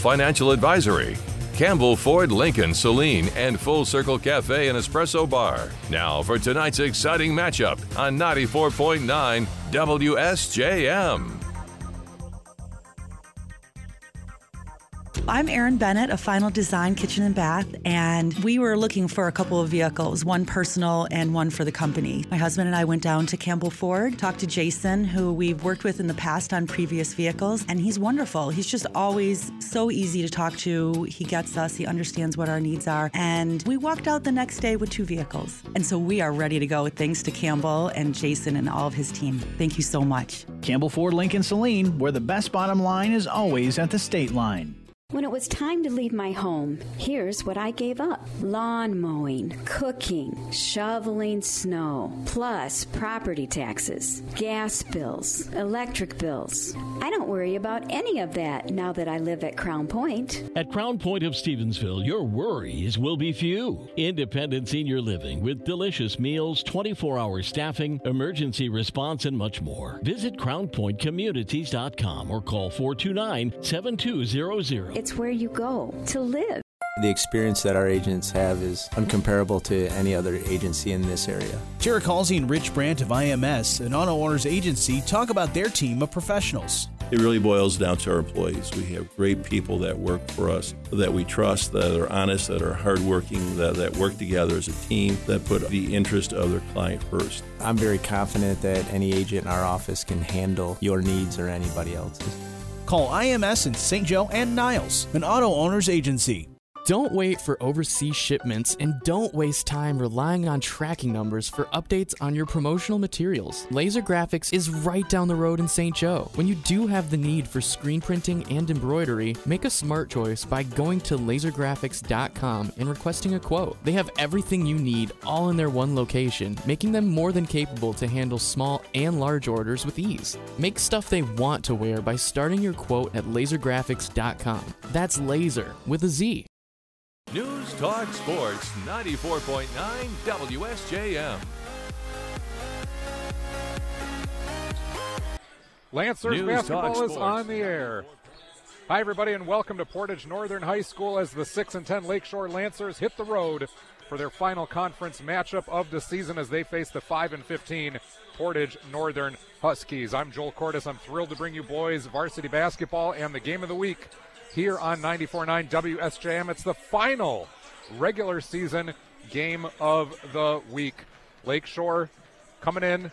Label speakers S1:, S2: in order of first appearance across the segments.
S1: Financial Advisory. Campbell Ford Lincoln Saline and Full Circle Cafe and Espresso Bar. Now for tonight's exciting matchup on 94.9 WSJM.
S2: I'm Erin Bennett of Final Design Kitchen and Bath, and we were looking for a couple of vehicles, one personal and one for the company. My husband and I went down to Campbell Ford, talked to Jason, who we've worked with in the past on previous vehicles, and he's wonderful. He's just always so easy to talk to. He gets us, he understands what our needs are, and we walked out the next day with two vehicles. And so we are ready to go thanks to Campbell and Jason and all of his team. Thank you so much.
S3: Campbell Ford Lincoln Saline, where the best bottom line is always at the state line.
S4: When it was time to leave my home, here's what I gave up lawn mowing, cooking, shoveling snow, plus property taxes, gas bills, electric bills. I don't worry about any of that now that I live at Crown Point.
S5: At Crown Point of Stevensville, your worries will be few. Independent senior living with delicious meals, 24 hour staffing, emergency response, and much more. Visit CrownPointCommunities.com or call 429 7200.
S4: It's where you go to live.
S6: The experience that our agents have is uncomparable to any other agency in this area.
S3: Jared Halsey and Rich Brandt of IMS, an auto owners agency, talk about their team of professionals.
S7: It really boils down to our employees. We have great people that work for us, that we trust, that are honest, that are hardworking, that, that work together as a team, that put the interest of their client first.
S6: I'm very confident that any agent in our office can handle your needs or anybody else's.
S3: Call IMS in St. Joe and Niles, an auto owner's agency.
S8: Don't wait for overseas shipments and don't waste time relying on tracking numbers for updates on your promotional materials. Laser Graphics is right down the road in St. Joe. When you do have the need for screen printing and embroidery, make a smart choice by going to lasergraphics.com and requesting a quote. They have everything you need all in their one location, making them more than capable to handle small and large orders with ease. Make stuff they want to wear by starting your quote at lasergraphics.com. That's laser with a Z.
S1: News Talk Sports 94.9 WSJM.
S9: Lancers
S1: News
S9: basketball is on the air. Hi, everybody, and welcome to Portage Northern High School as the 6 and 10 Lakeshore Lancers hit the road for their final conference matchup of the season as they face the 5 and 15 Portage Northern Huskies. I'm Joel Cordes. I'm thrilled to bring you boys varsity basketball and the game of the week here on 94.9 WSJM. It's the final regular season game of the week. Lakeshore coming in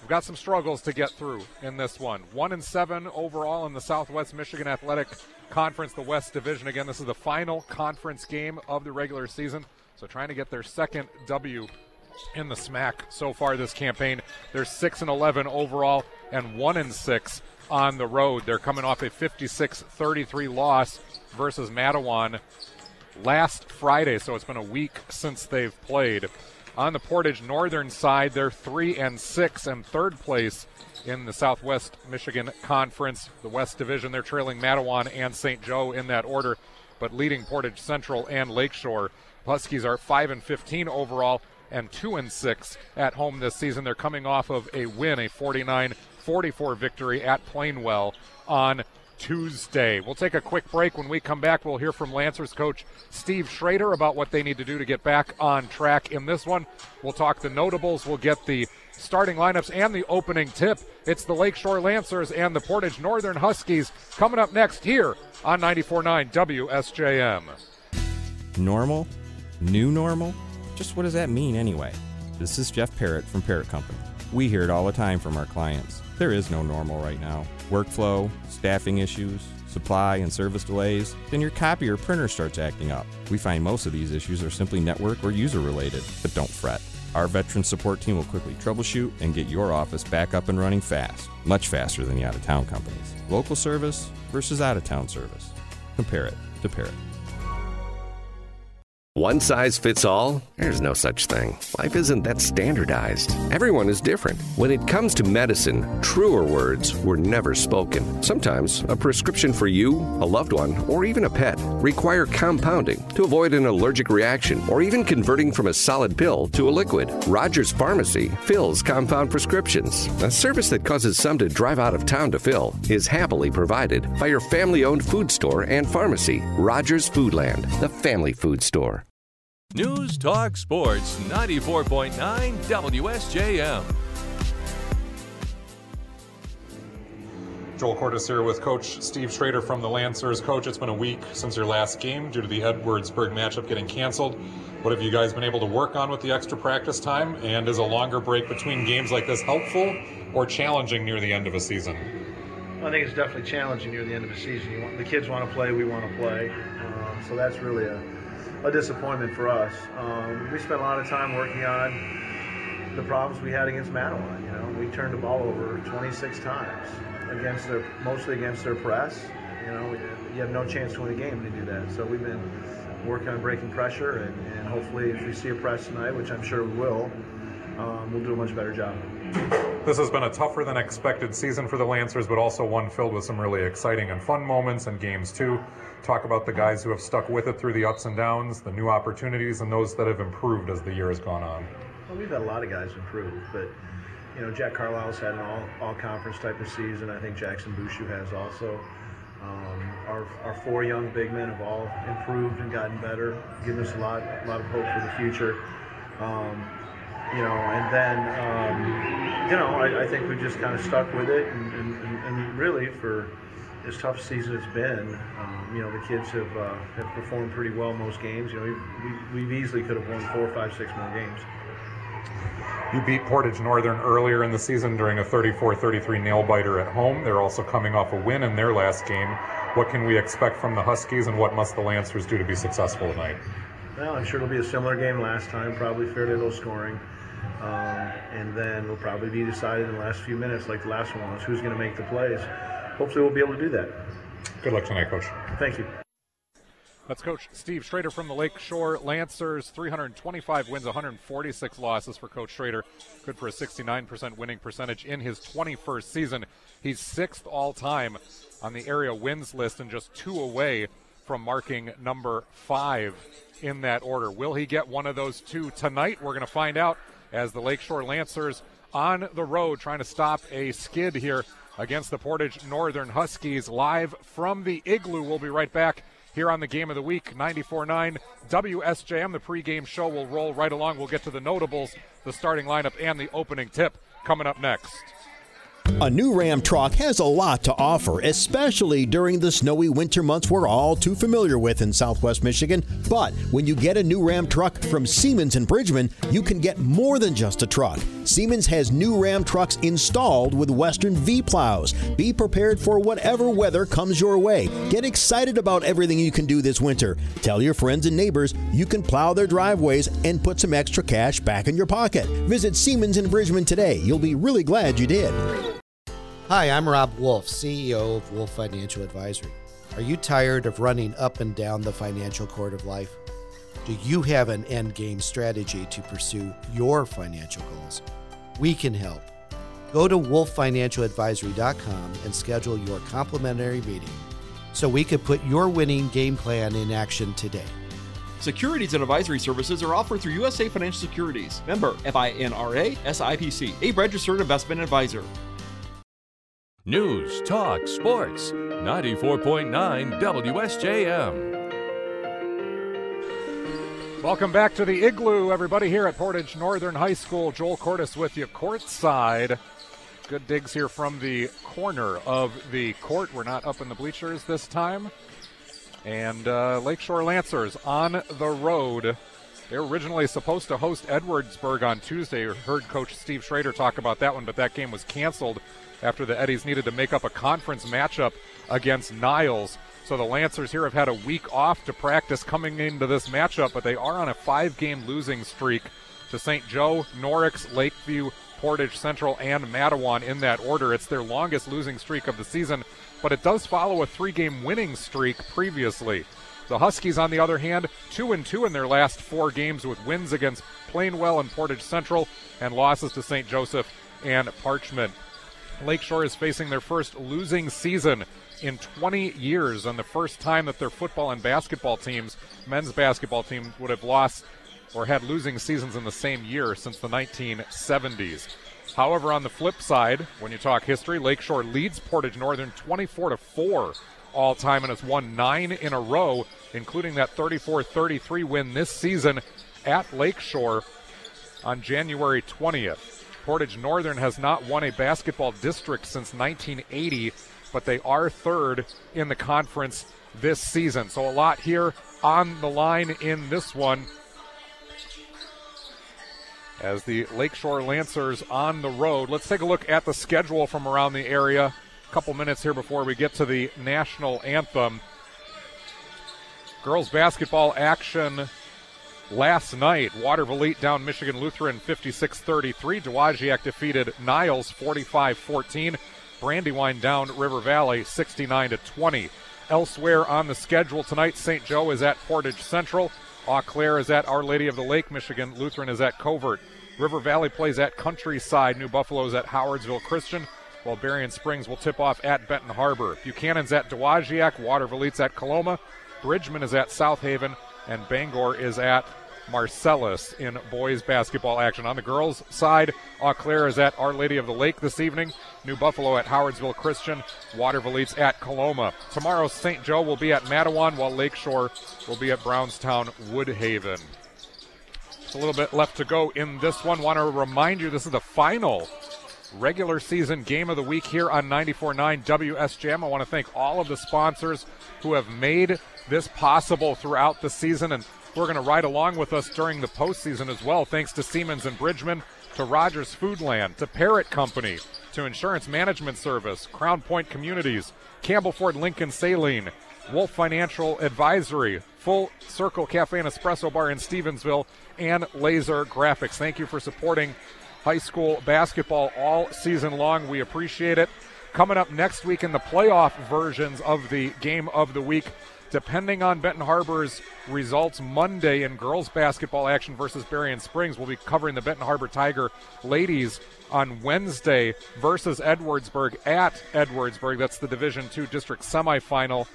S9: We've got some struggles to get through in this one. One and seven overall in the Southwest Michigan Athletic Conference, the West Division. Again, this is the final conference game of the regular season. So trying to get their second W in the SMAC so far this campaign. They're six and eleven overall and one and six on the road. They're coming off a 56-33 loss versus Mattawan last Friday, so it's been a week since they've played. On the Portage Northern side, they're three and six and third place in the Southwest Michigan Conference, the West Division. They're trailing Mattawan and St. Joe in that order, but leading Portage Central and Lakeshore. Huskies are five and fifteen overall and two and six at home this season. They're coming off of a win, a 49-44 victory at Plainwell on Tuesday. We'll take a quick break. When we come back, we'll hear from Lancers coach Steve Schrader about what they need to do to get back on track in this one. We'll talk the notables. We'll get the starting lineups and the opening tip. It's the Lakeshore Lancers and the Portage Northern Huskies coming up next here on 94.9 WSJM.
S10: Normal? New normal? Just what does that mean anyway? This is Jeff Parrott from Parrott Company. We hear it all the time from our clients. There is no normal right now. Workflow, staffing issues, supply and service delays, then your copy or printer starts acting up. We find most of these issues are simply network or user related, but don't fret. Our veteran support team will quickly troubleshoot and get your office back up and running fast, much faster than the out of town companies. Local service versus out of town service. Compare it to Parrott.
S11: One size fits all? There's no such thing. Life isn't that standardized. Everyone is different. When it comes to medicine, truer words were never spoken. Sometimes a prescription for you, a loved one, or even a pet require compounding to avoid an allergic reaction or even converting from a solid pill to a liquid. Rogers Pharmacy fills compound prescriptions. A service that causes some to drive out of town to fill is happily provided by your family owned food store and pharmacy, Rogers Foodland, the family food store.
S1: News Talk Sports 94.9 WSJM.
S9: Joel Cordes here with Coach Steve Schrader from the Lancers. Coach, it's been a week since your last game due to the Edwardsburg matchup getting canceled. What have you guys been able to work on with the extra practice time? And is a longer break between games like this helpful or challenging near the end of a season?
S12: I think it's definitely challenging near the end of a season. Want, the kids want to play, we want to play. Um, so that's really a, a disappointment for us. Um, we spent a lot of time working on the problems we had against Mattawan. You know, we turned the ball over 26 times against their, mostly against their press. You know, you have no chance to win a game to do that. So we've been working on breaking pressure, and, and hopefully, if we see a press tonight, which I'm sure we will, um, we'll do a much better job.
S9: This has been a tougher than expected season for the Lancers, but also one filled with some really exciting and fun moments and games too. Talk about the guys who have stuck with it through the ups and downs, the new opportunities, and those that have improved as the year has gone on.
S12: Well, we've had a lot of guys improve, but you know, Jack Carlisle's had an all, all conference type of season. I think Jackson Bushu has also. Um, our, our four young big men have all improved and gotten better, giving us a lot, a lot of hope for the future. Um, you know, and then, um, you know, I, I, think we just kind of stuck with it, and, and, and, really for as tough a season it's been, um, you know, the kids have uh, have performed pretty well most games. You know, we, we, easily could have won four, five, six more games.
S9: You beat Portage Northern earlier in the season during a 34-33 nail biter at home. They're also coming off a win in their last game. What can we expect from the Huskies, and what must the Lancers do to be successful tonight?
S12: Well, I'm sure it'll be a similar game last time, probably fairly low scoring. Um, and then it'll probably be decided in the last few minutes, like the last one was, who's going to make the plays. Hopefully, we'll be able to do that.
S9: Good luck tonight, Coach.
S12: Thank you.
S9: That's Coach Steve Schrader from the Lakeshore Lancers. 325 wins, 146 losses for Coach Schrader. Good for a 69% winning percentage in his 21st season. He's sixth all time on the area wins list and just two away from marking number five in that order. Will he get one of those two tonight? We're going to find out as the Lakeshore Lancers on the road trying to stop a skid here against the Portage Northern Huskies live from the Igloo. We'll be right back here on the game of the week 94.9 WSJM. The pregame show will roll right along. We'll get to the notables, the starting lineup, and the opening tip coming up next.
S13: A new Ram truck has a lot to offer, especially during the snowy winter months we're all too familiar with in southwest Michigan. But when you get a new Ram truck from Siemens and Bridgman, you can get more than just a truck. Siemens has new Ram trucks installed with Western V plows. Be prepared for whatever weather comes your way. Get excited about everything you can do this winter. Tell your friends and neighbors you can plow their driveways and put some extra cash back in your pocket. Visit Siemens and Bridgman today. You'll be really glad you did.
S14: Hi, I'm Rob Wolf, CEO of Wolf Financial Advisory. Are you tired of running up and down the financial court of life? Do you have an end game strategy to pursue your financial goals? We can help. Go to wolffinancialadvisory.com and schedule your complimentary meeting so we could put your winning game plan in action today.
S15: Securities and advisory services are offered through USA Financial Securities, member FINRA SIPC, a registered investment advisor.
S1: News, talk, sports. 94.9 WSJM.
S9: Welcome back to the Igloo, everybody, here at Portage Northern High School. Joel Cordes with you courtside. Good digs here from the corner of the court. We're not up in the bleachers this time. And uh, Lakeshore Lancers on the road. They were originally supposed to host Edwardsburg on Tuesday. Heard Coach Steve Schrader talk about that one, but that game was canceled after the Eddies needed to make up a conference matchup against Niles. So the Lancers here have had a week off to practice coming into this matchup, but they are on a five game losing streak to St. Joe, Norrix, Lakeview, Portage Central, and Mattawan in that order. It's their longest losing streak of the season, but it does follow a three game winning streak previously. The Huskies, on the other hand, 2 and 2 in their last four games with wins against Plainwell and Portage Central and losses to St. Joseph and Parchment. Lakeshore is facing their first losing season in 20 years and the first time that their football and basketball teams, men's basketball team, would have lost or had losing seasons in the same year since the 1970s. However, on the flip side, when you talk history, Lakeshore leads Portage Northern 24 to 4 all time and has won nine in a row, including that 34 33 win this season at Lakeshore on January 20th. Portage Northern has not won a basketball district since 1980, but they are third in the conference this season. So a lot here on the line in this one as the Lakeshore Lancers on the road. Let's take a look at the schedule from around the area. A couple minutes here before we get to the national anthem. Girls basketball action last night. Watervliet down Michigan Lutheran 56 33. Dowagiac defeated Niles 45 14. Brandywine down River Valley 69 20. Elsewhere on the schedule tonight, St. Joe is at Portage Central. Eau Claire is at Our Lady of the Lake. Michigan Lutheran is at Covert. River Valley plays at Countryside. New Buffalo is at Howardsville Christian. While Berrien Springs will tip off at Benton Harbor. Buchanan's at Dowagiac. Watervliet's at Coloma. Bridgman is at South Haven. And Bangor is at Marcellus in boys basketball action. On the girls' side, Eau Claire is at Our Lady of the Lake this evening. New Buffalo at Howardsville Christian. Watervliet at Coloma. Tomorrow, St. Joe will be at Mattawan, while Lakeshore will be at Brownstown Woodhaven. Just a little bit left to go in this one. Want to remind you this is the final regular season game of the week here on 94.9 WSJM. I want to thank all of the sponsors who have made this possible throughout the season and we're going to ride along with us during the postseason as well. Thanks to Siemens and Bridgman, to Rogers Foodland, to Parrott Company, to Insurance Management Service, Crown Point Communities, Campbell Ford Lincoln Saline, Wolf Financial Advisory, Full Circle Cafe and Espresso Bar in Stevensville, and Laser Graphics. Thank you for supporting high school basketball all season long. We appreciate it. Coming up next week in the playoff versions of the game of the week, depending on Benton Harbor's results Monday in girls basketball action versus Berrien Springs, we'll be covering the Benton Harbor Tiger ladies on Wednesday versus Edwardsburg at Edwardsburg. That's the Division Two district semifinal.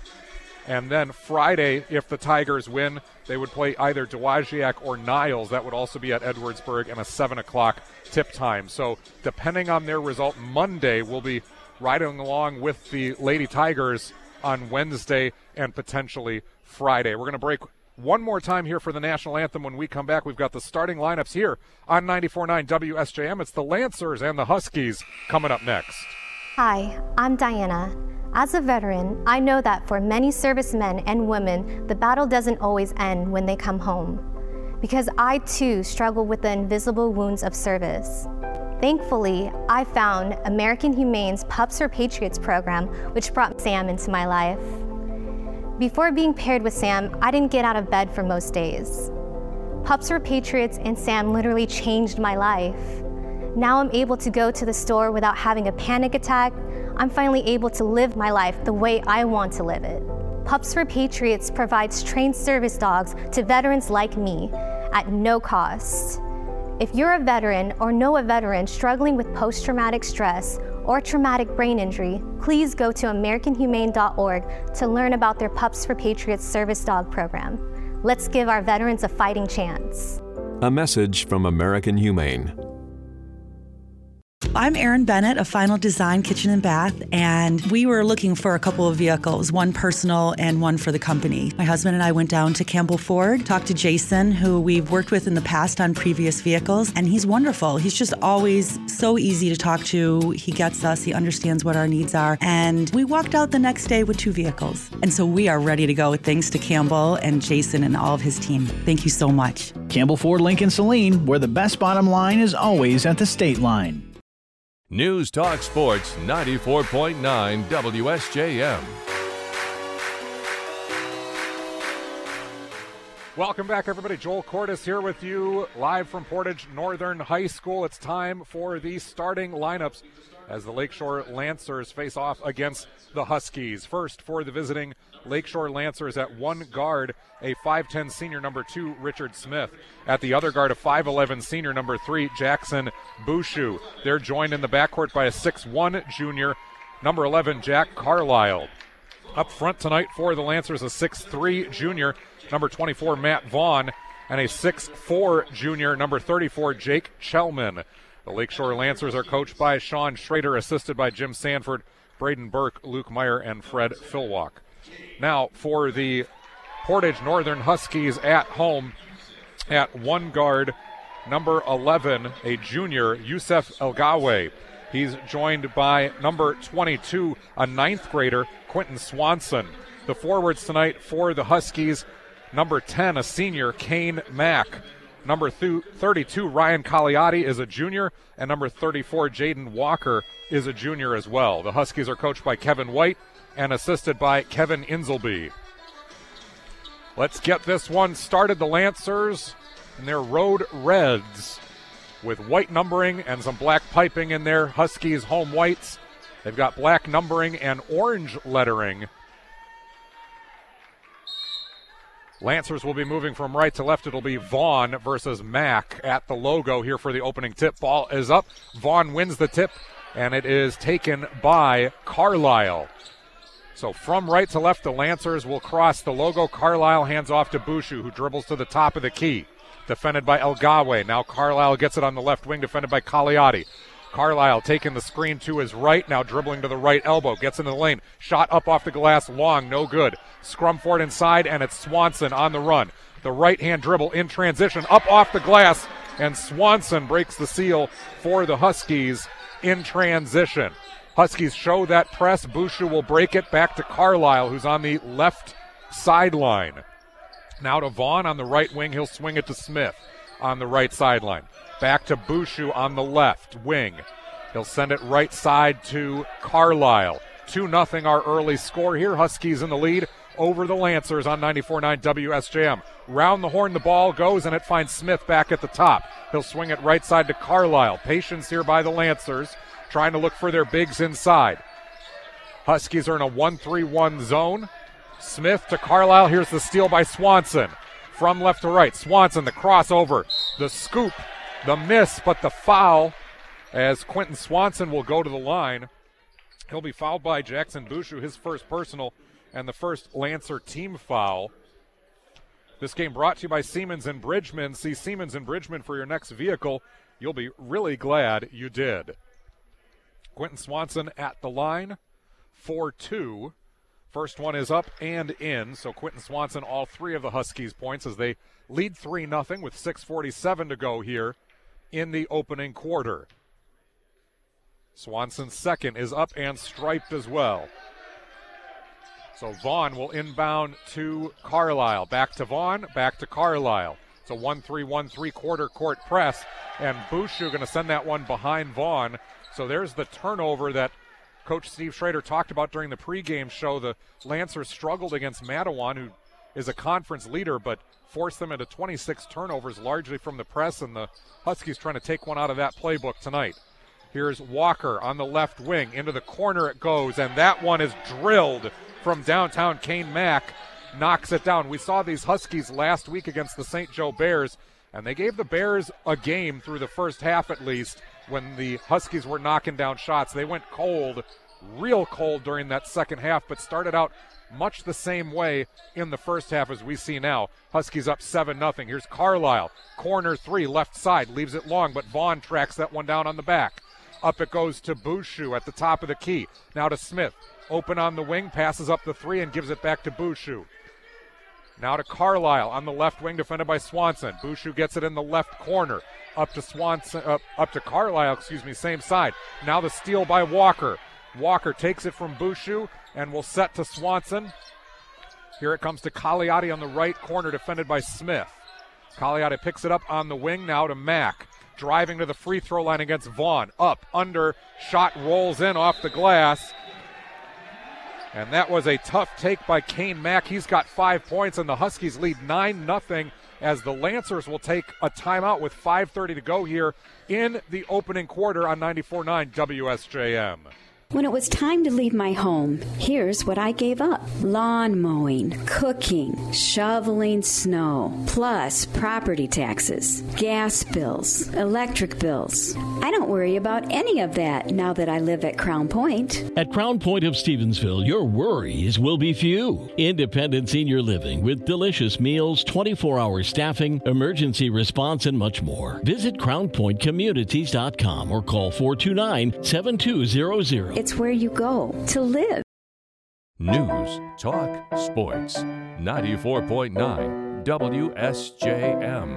S9: And then Friday, if the Tigers win, they would play either Dowagiac or Niles. That would also be at Edwardsburg and a 7 o'clock tip time. So, depending on their result, Monday we'll be riding along with the Lady Tigers on Wednesday and potentially Friday. We're going to break one more time here for the national anthem. When we come back, we've got the starting lineups here on 94.9 WSJM. It's the Lancers and the Huskies coming up next.
S16: Hi, I'm Diana. As a veteran, I know that for many servicemen and women, the battle doesn't always end when they come home. Because I too struggle with the invisible wounds of service. Thankfully, I found American Humane's Pups for Patriots program, which brought Sam into my life. Before being paired with Sam, I didn't get out of bed for most days. Pups for Patriots and Sam literally changed my life. Now I'm able to go to the store without having a panic attack. I'm finally able to live my life the way I want to live it. Pups for Patriots provides trained service dogs to veterans like me at no cost. If you're a veteran or know a veteran struggling with post traumatic stress or traumatic brain injury, please go to AmericanHumane.org to learn about their Pups for Patriots service dog program. Let's give our veterans a fighting chance.
S1: A message from American Humane.
S2: I'm Erin Bennett of Final Design Kitchen and Bath, and we were looking for a couple of vehicles, one personal and one for the company. My husband and I went down to Campbell Ford, talked to Jason, who we've worked with in the past on previous vehicles, and he's wonderful. He's just always so easy to talk to. He gets us, he understands what our needs are, and we walked out the next day with two vehicles. And so we are ready to go thanks to Campbell and Jason and all of his team. Thank you so much.
S3: Campbell Ford Lincoln Saline, where the best bottom line is always at the state line.
S1: News Talk Sports 94.9 WSJM.
S9: Welcome back, everybody. Joel Cordes here with you, live from Portage Northern High School. It's time for the starting lineups as the Lakeshore Lancers face off against the Huskies. First, for the visiting Lakeshore Lancers at one guard, a 5'10 senior number two, Richard Smith. At the other guard, a 5'11 senior number three, Jackson Bushu. They're joined in the backcourt by a 6'1 junior, number 11, Jack Carlisle. Up front tonight for the Lancers, a 6'3 junior, number 24, Matt Vaughn, and a 6'4 junior, number 34, Jake Chelman. The Lakeshore Lancers are coached by Sean Schrader, assisted by Jim Sanford, Braden Burke, Luke Meyer, and Fred Philwalk. Now, for the Portage Northern Huskies at home, at one guard, number 11, a junior, Yusef Elgawe. He's joined by number 22, a ninth grader, Quentin Swanson. The forwards tonight for the Huskies, number 10, a senior, Kane Mack. Number th- 32, Ryan Cagliati, is a junior, and number 34, Jaden Walker, is a junior as well. The Huskies are coached by Kevin White and assisted by Kevin Insleby. Let's get this one started. The Lancers in their road reds with white numbering and some black piping in there. Huskies home whites. They've got black numbering and orange lettering. Lancers will be moving from right to left. It'll be Vaughn versus Mack at the logo here for the opening tip. Ball is up. Vaughn wins the tip, and it is taken by Carlisle. So from right to left, the Lancers will cross the logo. Carlisle hands off to Bushu, who dribbles to the top of the key. Defended by Elgawe. Now Carlisle gets it on the left wing, defended by Cagliati. Carlisle taking the screen to his right, now dribbling to the right elbow, gets into the lane. Shot up off the glass, long, no good. Scrum for it inside, and it's Swanson on the run. The right hand dribble in transition, up off the glass, and Swanson breaks the seal for the Huskies in transition. Huskies show that press. Bushu will break it back to Carlisle, who's on the left sideline. Now to Vaughn on the right wing. He'll swing it to Smith on the right sideline. Back to Bushu on the left wing. He'll send it right side to Carlisle. 2 0 our early score here. Huskies in the lead over the Lancers on 94.9 WSJM. Round the horn, the ball goes, and it finds Smith back at the top. He'll swing it right side to Carlisle. Patience here by the Lancers, trying to look for their bigs inside. Huskies are in a 1 3 1 zone. Smith to Carlisle. Here's the steal by Swanson. From left to right. Swanson, the crossover, the scoop, the miss, but the foul as Quentin Swanson will go to the line. He'll be fouled by Jackson Bushu, his first personal and the first Lancer team foul. This game brought to you by Siemens and Bridgman. See Siemens and Bridgman for your next vehicle. You'll be really glad you did. Quentin Swanson at the line, 4 2. First one is up and in. So Quentin Swanson, all three of the Huskies' points as they lead 3 0 with 6.47 to go here in the opening quarter. Swanson's second is up and striped as well. So Vaughn will inbound to Carlisle. Back to Vaughn, back to Carlisle. It's a 1 3 1 3 quarter court press, and Bushu going to send that one behind Vaughn. So there's the turnover that Coach Steve Schrader talked about during the pregame show. The Lancers struggled against Mattawan, who is a conference leader, but forced them into 26 turnovers, largely from the press, and the Huskies trying to take one out of that playbook tonight. Here's Walker on the left wing. Into the corner it goes, and that one is drilled from downtown. Kane Mack knocks it down. We saw these Huskies last week against the St. Joe Bears, and they gave the Bears a game through the first half at least when the Huskies were knocking down shots. They went cold, real cold during that second half, but started out much the same way in the first half as we see now. Huskies up 7 0. Here's Carlisle. Corner three, left side, leaves it long, but Vaughn tracks that one down on the back. Up it goes to Bushu at the top of the key. Now to Smith. Open on the wing, passes up the three and gives it back to Bushu. Now to Carlisle on the left wing, defended by Swanson. Bushu gets it in the left corner. Up to Swanson, up, up to Carlisle, excuse me, same side. Now the steal by Walker. Walker takes it from Bushu and will set to Swanson. Here it comes to Cagliati on the right corner, defended by Smith. Cagliati picks it up on the wing now to Mack. Driving to the free throw line against Vaughn. Up, under, shot rolls in off the glass. And that was a tough take by Kane Mack. He's got five points, and the Huskies lead 9 0 as the Lancers will take a timeout with 5.30 to go here in the opening quarter on 94 9 WSJM.
S4: When it was time to leave my home, here's what I gave up lawn mowing, cooking, shoveling snow, plus property taxes, gas bills, electric bills. I don't worry about any of that now that I live at Crown Point.
S5: At Crown Point of Stevensville, your worries will be few. Independent senior living with delicious meals, 24 hour staffing, emergency response, and much more. Visit CrownPointCommunities.com or call 429 7200.
S4: It's where you go to live.
S1: News, talk, sports. 94.9 WSJM.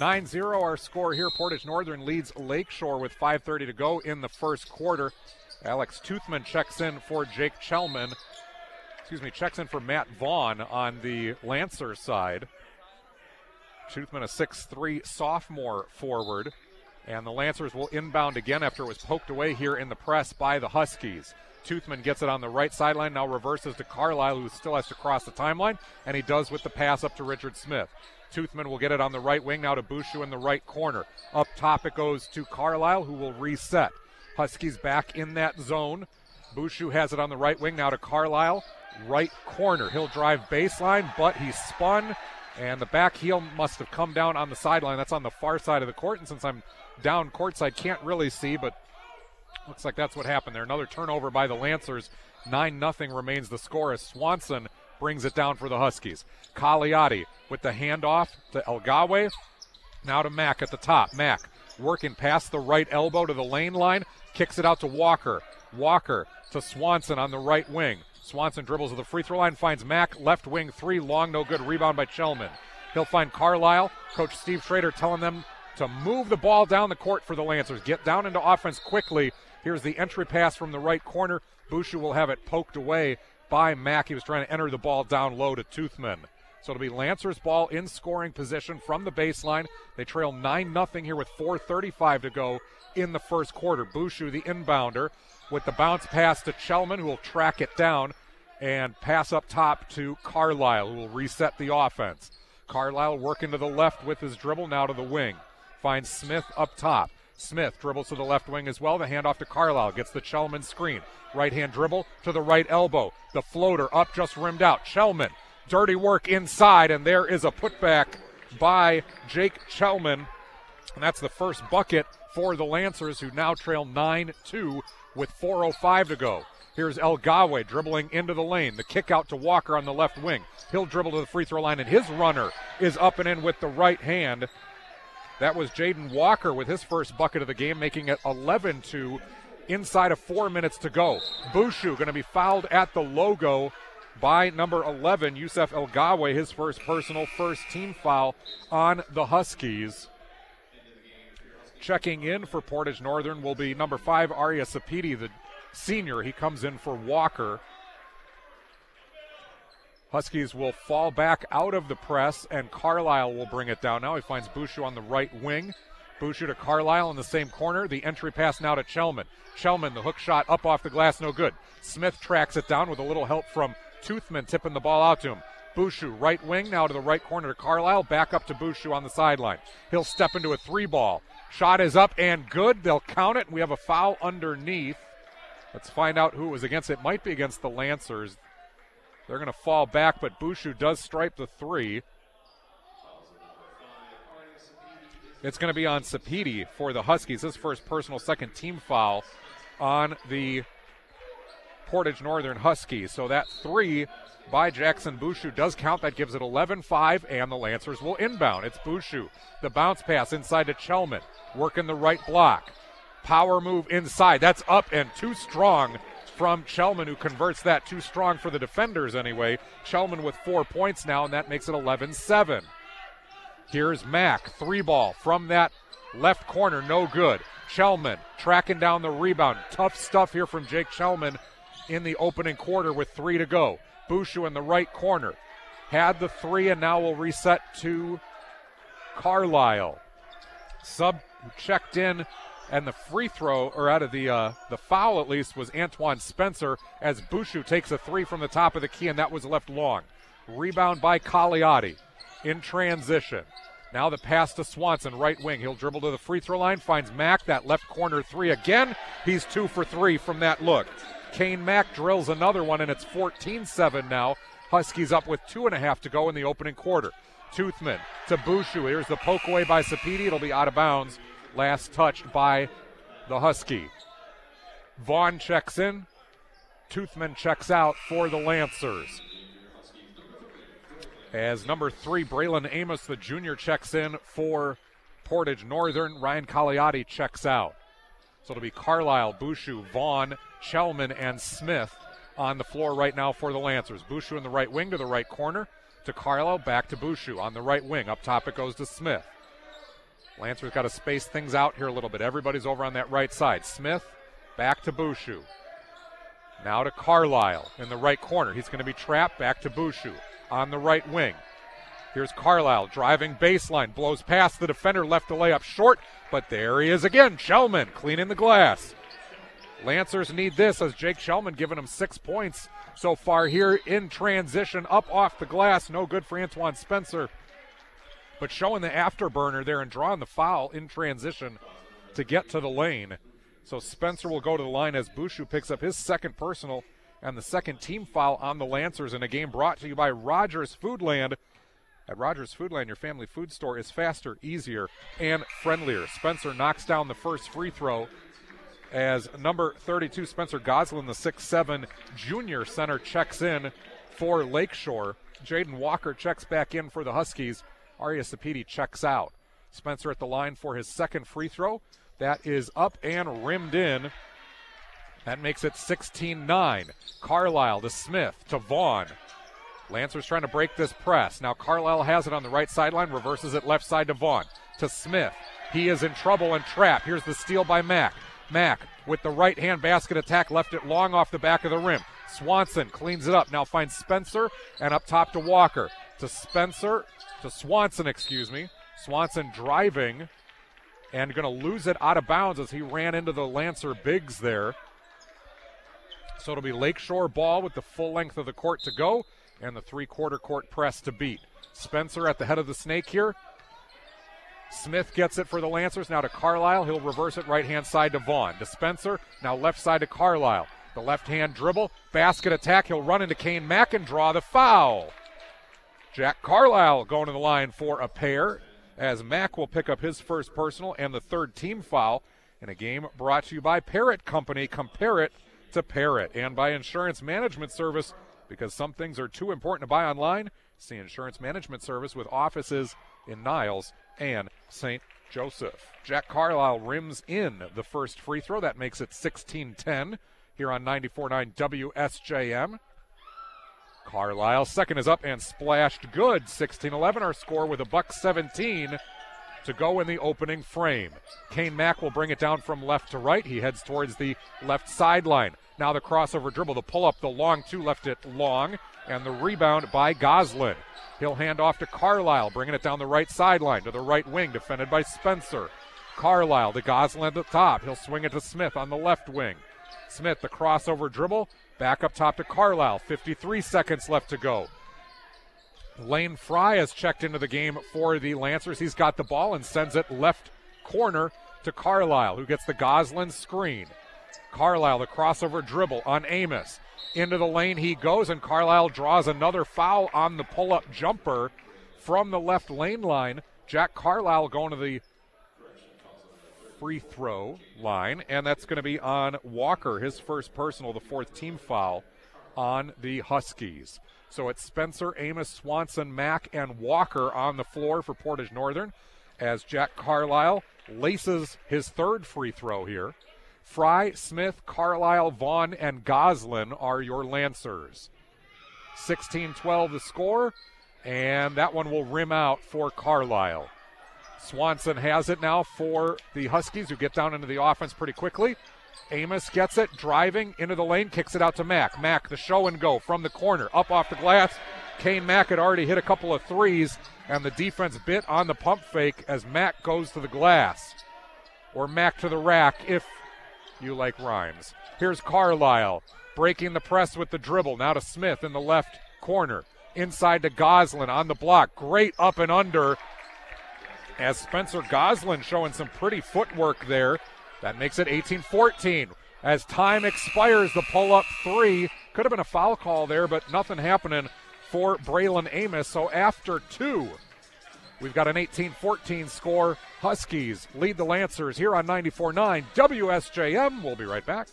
S9: 9-0 our score here. Portage Northern leads Lakeshore with 5.30 to go in the first quarter. Alex Toothman checks in for Jake Chelman. Excuse me, checks in for Matt Vaughn on the Lancer side. Toothman, a 6'3 sophomore forward. And the Lancers will inbound again after it was poked away here in the press by the Huskies. Toothman gets it on the right sideline, now reverses to Carlisle, who still has to cross the timeline, and he does with the pass up to Richard Smith. Toothman will get it on the right wing, now to Bushu in the right corner. Up top it goes to Carlisle, who will reset. Huskies back in that zone. Bushu has it on the right wing, now to Carlisle, right corner. He'll drive baseline, but he spun, and the back heel must have come down on the sideline. That's on the far side of the court, and since I'm down courtside, can't really see, but looks like that's what happened there. Another turnover by the Lancers. 9 0 remains the score as Swanson brings it down for the Huskies. Cagliotti with the handoff to Elgawe. Now to Mack at the top. Mack working past the right elbow to the lane line, kicks it out to Walker. Walker to Swanson on the right wing. Swanson dribbles to the free throw line, finds Mack, left wing three, long, no good. Rebound by Chelman. He'll find Carlisle. Coach Steve Schrader telling them to move the ball down the court for the Lancers. Get down into offense quickly. Here's the entry pass from the right corner. Bushu will have it poked away by Mack. He was trying to enter the ball down low to Toothman. So it'll be Lancers ball in scoring position from the baseline. They trail 9 0 here with 4.35 to go in the first quarter. Bushu, the inbounder, with the bounce pass to Chelman, who will track it down and pass up top to Carlisle, who will reset the offense. Carlisle working to the left with his dribble, now to the wing. Finds Smith up top. Smith dribbles to the left wing as well. The handoff to Carlisle gets the Chelman screen. Right hand dribble to the right elbow. The floater up just rimmed out. Chelman, dirty work inside, and there is a putback by Jake Chelman. And that's the first bucket for the Lancers, who now trail 9 2 with 4.05 to go. Here's Elgawe dribbling into the lane. The kick out to Walker on the left wing. He'll dribble to the free throw line, and his runner is up and in with the right hand. That was Jaden Walker with his first bucket of the game, making it 11 2 inside of four minutes to go. Bushu going to be fouled at the logo by number 11, Yusef Elgawe, his first personal, first team foul on the Huskies. Checking in for Portage Northern will be number five, Arya Sapiti, the senior. He comes in for Walker. Huskies will fall back out of the press, and Carlisle will bring it down. Now he finds Bushu on the right wing. Bushu to Carlisle in the same corner. The entry pass now to Chelman. Chelman, the hook shot up off the glass, no good. Smith tracks it down with a little help from Toothman tipping the ball out to him. Bushu, right wing, now to the right corner to Carlisle, back up to Bushu on the sideline. He'll step into a three ball. Shot is up and good. They'll count it, we have a foul underneath. Let's find out who it was against. It might be against the Lancers. They're going to fall back, but Bushu does stripe the three. It's going to be on Sapiti for the Huskies. His first personal second team foul on the Portage Northern Huskies. So that three by Jackson Bushu does count. That gives it 11 5, and the Lancers will inbound. It's Bushu. The bounce pass inside to Chelman, working the right block. Power move inside. That's up and too strong from Chelman, who converts that too strong for the defenders anyway. Chelman with four points now, and that makes it 11 7. Here's Mack, three ball from that left corner, no good. Chelman tracking down the rebound. Tough stuff here from Jake Chelman in the opening quarter with three to go. Bushu in the right corner. Had the three and now will reset to Carlisle. Sub checked in and the free throw, or out of the uh, the foul at least, was Antoine Spencer as Bushu takes a three from the top of the key, and that was left long. Rebound by Cagliotti in transition. Now the pass to Swanson, right wing. He'll dribble to the free throw line, finds Mack, that left corner three again. He's two for three from that look. Kane Mack drills another one, and it's 14 7 now. Huskies up with two and a half to go in the opening quarter. Toothman to Bushu. Here's the poke away by Sapiti. It'll be out of bounds. Last touched by the Husky. Vaughn checks in. Toothman checks out for the Lancers. As number three, Braylon Amos, the junior, checks in for Portage Northern. Ryan Cagliotti checks out. So it'll be Carlisle, Bushu, Vaughn, Chelman, and Smith on the floor right now for the Lancers. Bushu in the right wing to the right corner to Carlisle, back to Bushu on the right wing. Up top it goes to Smith. Lancers got to space things out here a little bit. Everybody's over on that right side. Smith back to Bushu. Now to Carlisle in the right corner. He's going to be trapped back to Bushu on the right wing. Here's Carlisle driving baseline, blows past the defender, left the layup short, but there he is again. Chelman cleaning the glass. Lancers need this as Jake Chelman giving him six points so far here in transition, up off the glass. No good for Antoine Spencer, but showing the afterburner there and drawing the foul in transition to get to the lane. So Spencer will go to the line as Bushu picks up his second personal and the second team foul on the Lancers in a game brought to you by Rogers Foodland. At Rogers Foodland, your family food store is faster, easier, and friendlier. Spencer knocks down the first free throw as number 32, Spencer Goslin, the 6'7 junior center, checks in for Lakeshore. Jaden Walker checks back in for the Huskies. Arya Sapiti checks out. Spencer at the line for his second free throw. That is up and rimmed in. That makes it 16 9. Carlisle to Smith to Vaughn. Lancers trying to break this press. Now Carlisle has it on the right sideline, reverses it left side to Vaughn. To Smith. He is in trouble and trap. Here's the steal by Mack. Mack with the right hand basket attack left it long off the back of the rim. Swanson cleans it up. Now finds Spencer and up top to Walker. To Spencer, to Swanson, excuse me. Swanson driving and going to lose it out of bounds as he ran into the Lancer bigs there. So it'll be Lakeshore ball with the full length of the court to go and the three quarter court press to beat. Spencer at the head of the snake here. Smith gets it for the Lancers. Now to Carlisle. He'll reverse it right hand side to Vaughn. To Spencer. Now left side to Carlisle. The left hand dribble. Basket attack. He'll run into Kane Mack and draw the foul. Jack Carlisle going to the line for a pair as Mack will pick up his first personal and the third team foul in a game brought to you by Parrott Company. Compare it to Parrott and by Insurance Management Service because some things are too important to buy online. See Insurance Management Service with offices in Niles and St. Joseph. Jack Carlisle rims in the first free throw. That makes it 16 10 here on 94.9 WSJM. Carlisle, second is up and splashed good. 16 11, our score with a buck 17 to go in the opening frame. Kane Mack will bring it down from left to right. He heads towards the left sideline. Now the crossover dribble, the pull up, the long two left it long, and the rebound by Goslin. He'll hand off to Carlisle, bringing it down the right sideline to the right wing, defended by Spencer. Carlisle to Goslin at the top. He'll swing it to Smith on the left wing. Smith, the crossover dribble, back up top to Carlisle. 53 seconds left to go. Lane Fry has checked into the game for the Lancers. He's got the ball and sends it left corner to Carlisle, who gets the Goslin screen. Carlisle, the crossover dribble on Amos. Into the lane he goes, and Carlisle draws another foul on the pull up jumper from the left lane line. Jack Carlisle going to the free throw line, and that's going to be on Walker, his first personal, the fourth team foul on the Huskies. So it's Spencer, Amos, Swanson, Mack, and Walker on the floor for Portage Northern as Jack Carlisle laces his third free throw here. Fry, Smith, Carlisle, Vaughn, and Goslin are your Lancers. 16 12 the score, and that one will rim out for Carlisle. Swanson has it now for the Huskies, who get down into the offense pretty quickly. Amos gets it, driving into the lane, kicks it out to Mack. Mack, the show and go from the corner, up off the glass. Kane Mack had already hit a couple of threes, and the defense bit on the pump fake as Mack goes to the glass. or Mack to the rack if you like rhymes. Here's Carlisle breaking the press with the dribble. Now to Smith in the left corner. Inside to Goslin on the block. Great up and under. As Spencer Goslin showing some pretty footwork there. That makes it 18 14. As time expires, the pull up three. Could have been a foul call there, but nothing happening for Braylon Amos. So after two, we've got an 18 14 score. Huskies lead the Lancers here on 94 9 WSJM. We'll be right back.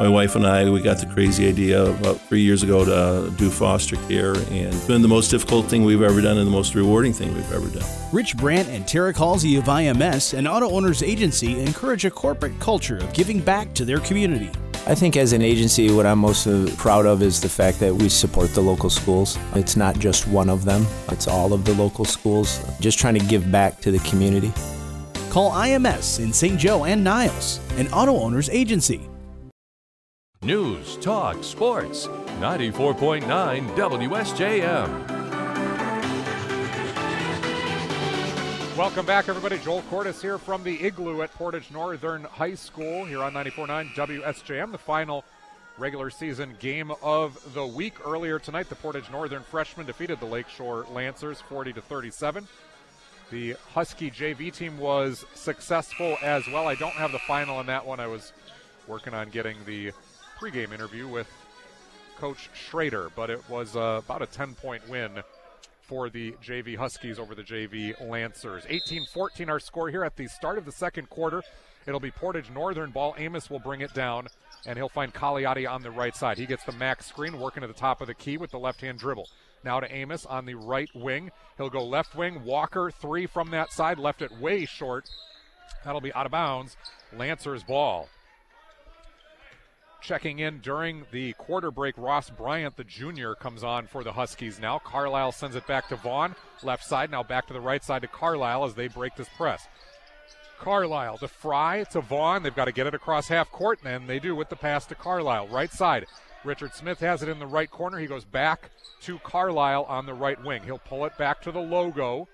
S7: My wife and I, we got the crazy idea about three years ago to uh, do foster care, and it's been the most difficult thing we've ever done and the most rewarding thing we've ever done.
S3: Rich Brandt and Tarek Halsey of IMS, an auto owners agency, encourage a corporate culture of giving back to their community.
S6: I think as an agency, what I'm most uh, proud of is the fact that we support the local schools. It's not just one of them, it's all of the local schools, just trying to give back to the community.
S3: Call IMS in St. Joe and Niles, an auto owners agency.
S1: News, talk, sports. 94.9 WSJM.
S9: Welcome back, everybody. Joel Cordes here from the Igloo at Portage Northern High School here on 94.9 WSJM. The final regular season game of the week. Earlier tonight, the Portage Northern freshmen defeated the Lakeshore Lancers 40 to 37. The Husky JV team was successful as well. I don't have the final on that one. I was working on getting the pregame interview with Coach Schrader, but it was uh, about a 10 point win for the JV Huskies over the JV Lancers. 18 14 our score here at the start of the second quarter. It'll be Portage Northern ball. Amos will bring it down, and he'll find Cagliotti on the right side. He gets the Mack screen, working at the top of the key with the left hand dribble. Now to Amos on the right wing. He'll go left wing. Walker, three from that side, left it way short. That'll be out of bounds. Lancers ball. Checking in during the quarter break, Ross Bryant, the junior, comes on for the Huskies now. Carlisle sends it back to Vaughn, left side, now back to the right side to Carlisle as they break this press. Carlisle to Fry to Vaughn. They've got to get it across half court, and they do with the pass to Carlisle. Right side. Richard Smith has it in the right corner. He goes back to Carlisle on the right wing. He'll pull it back to the logo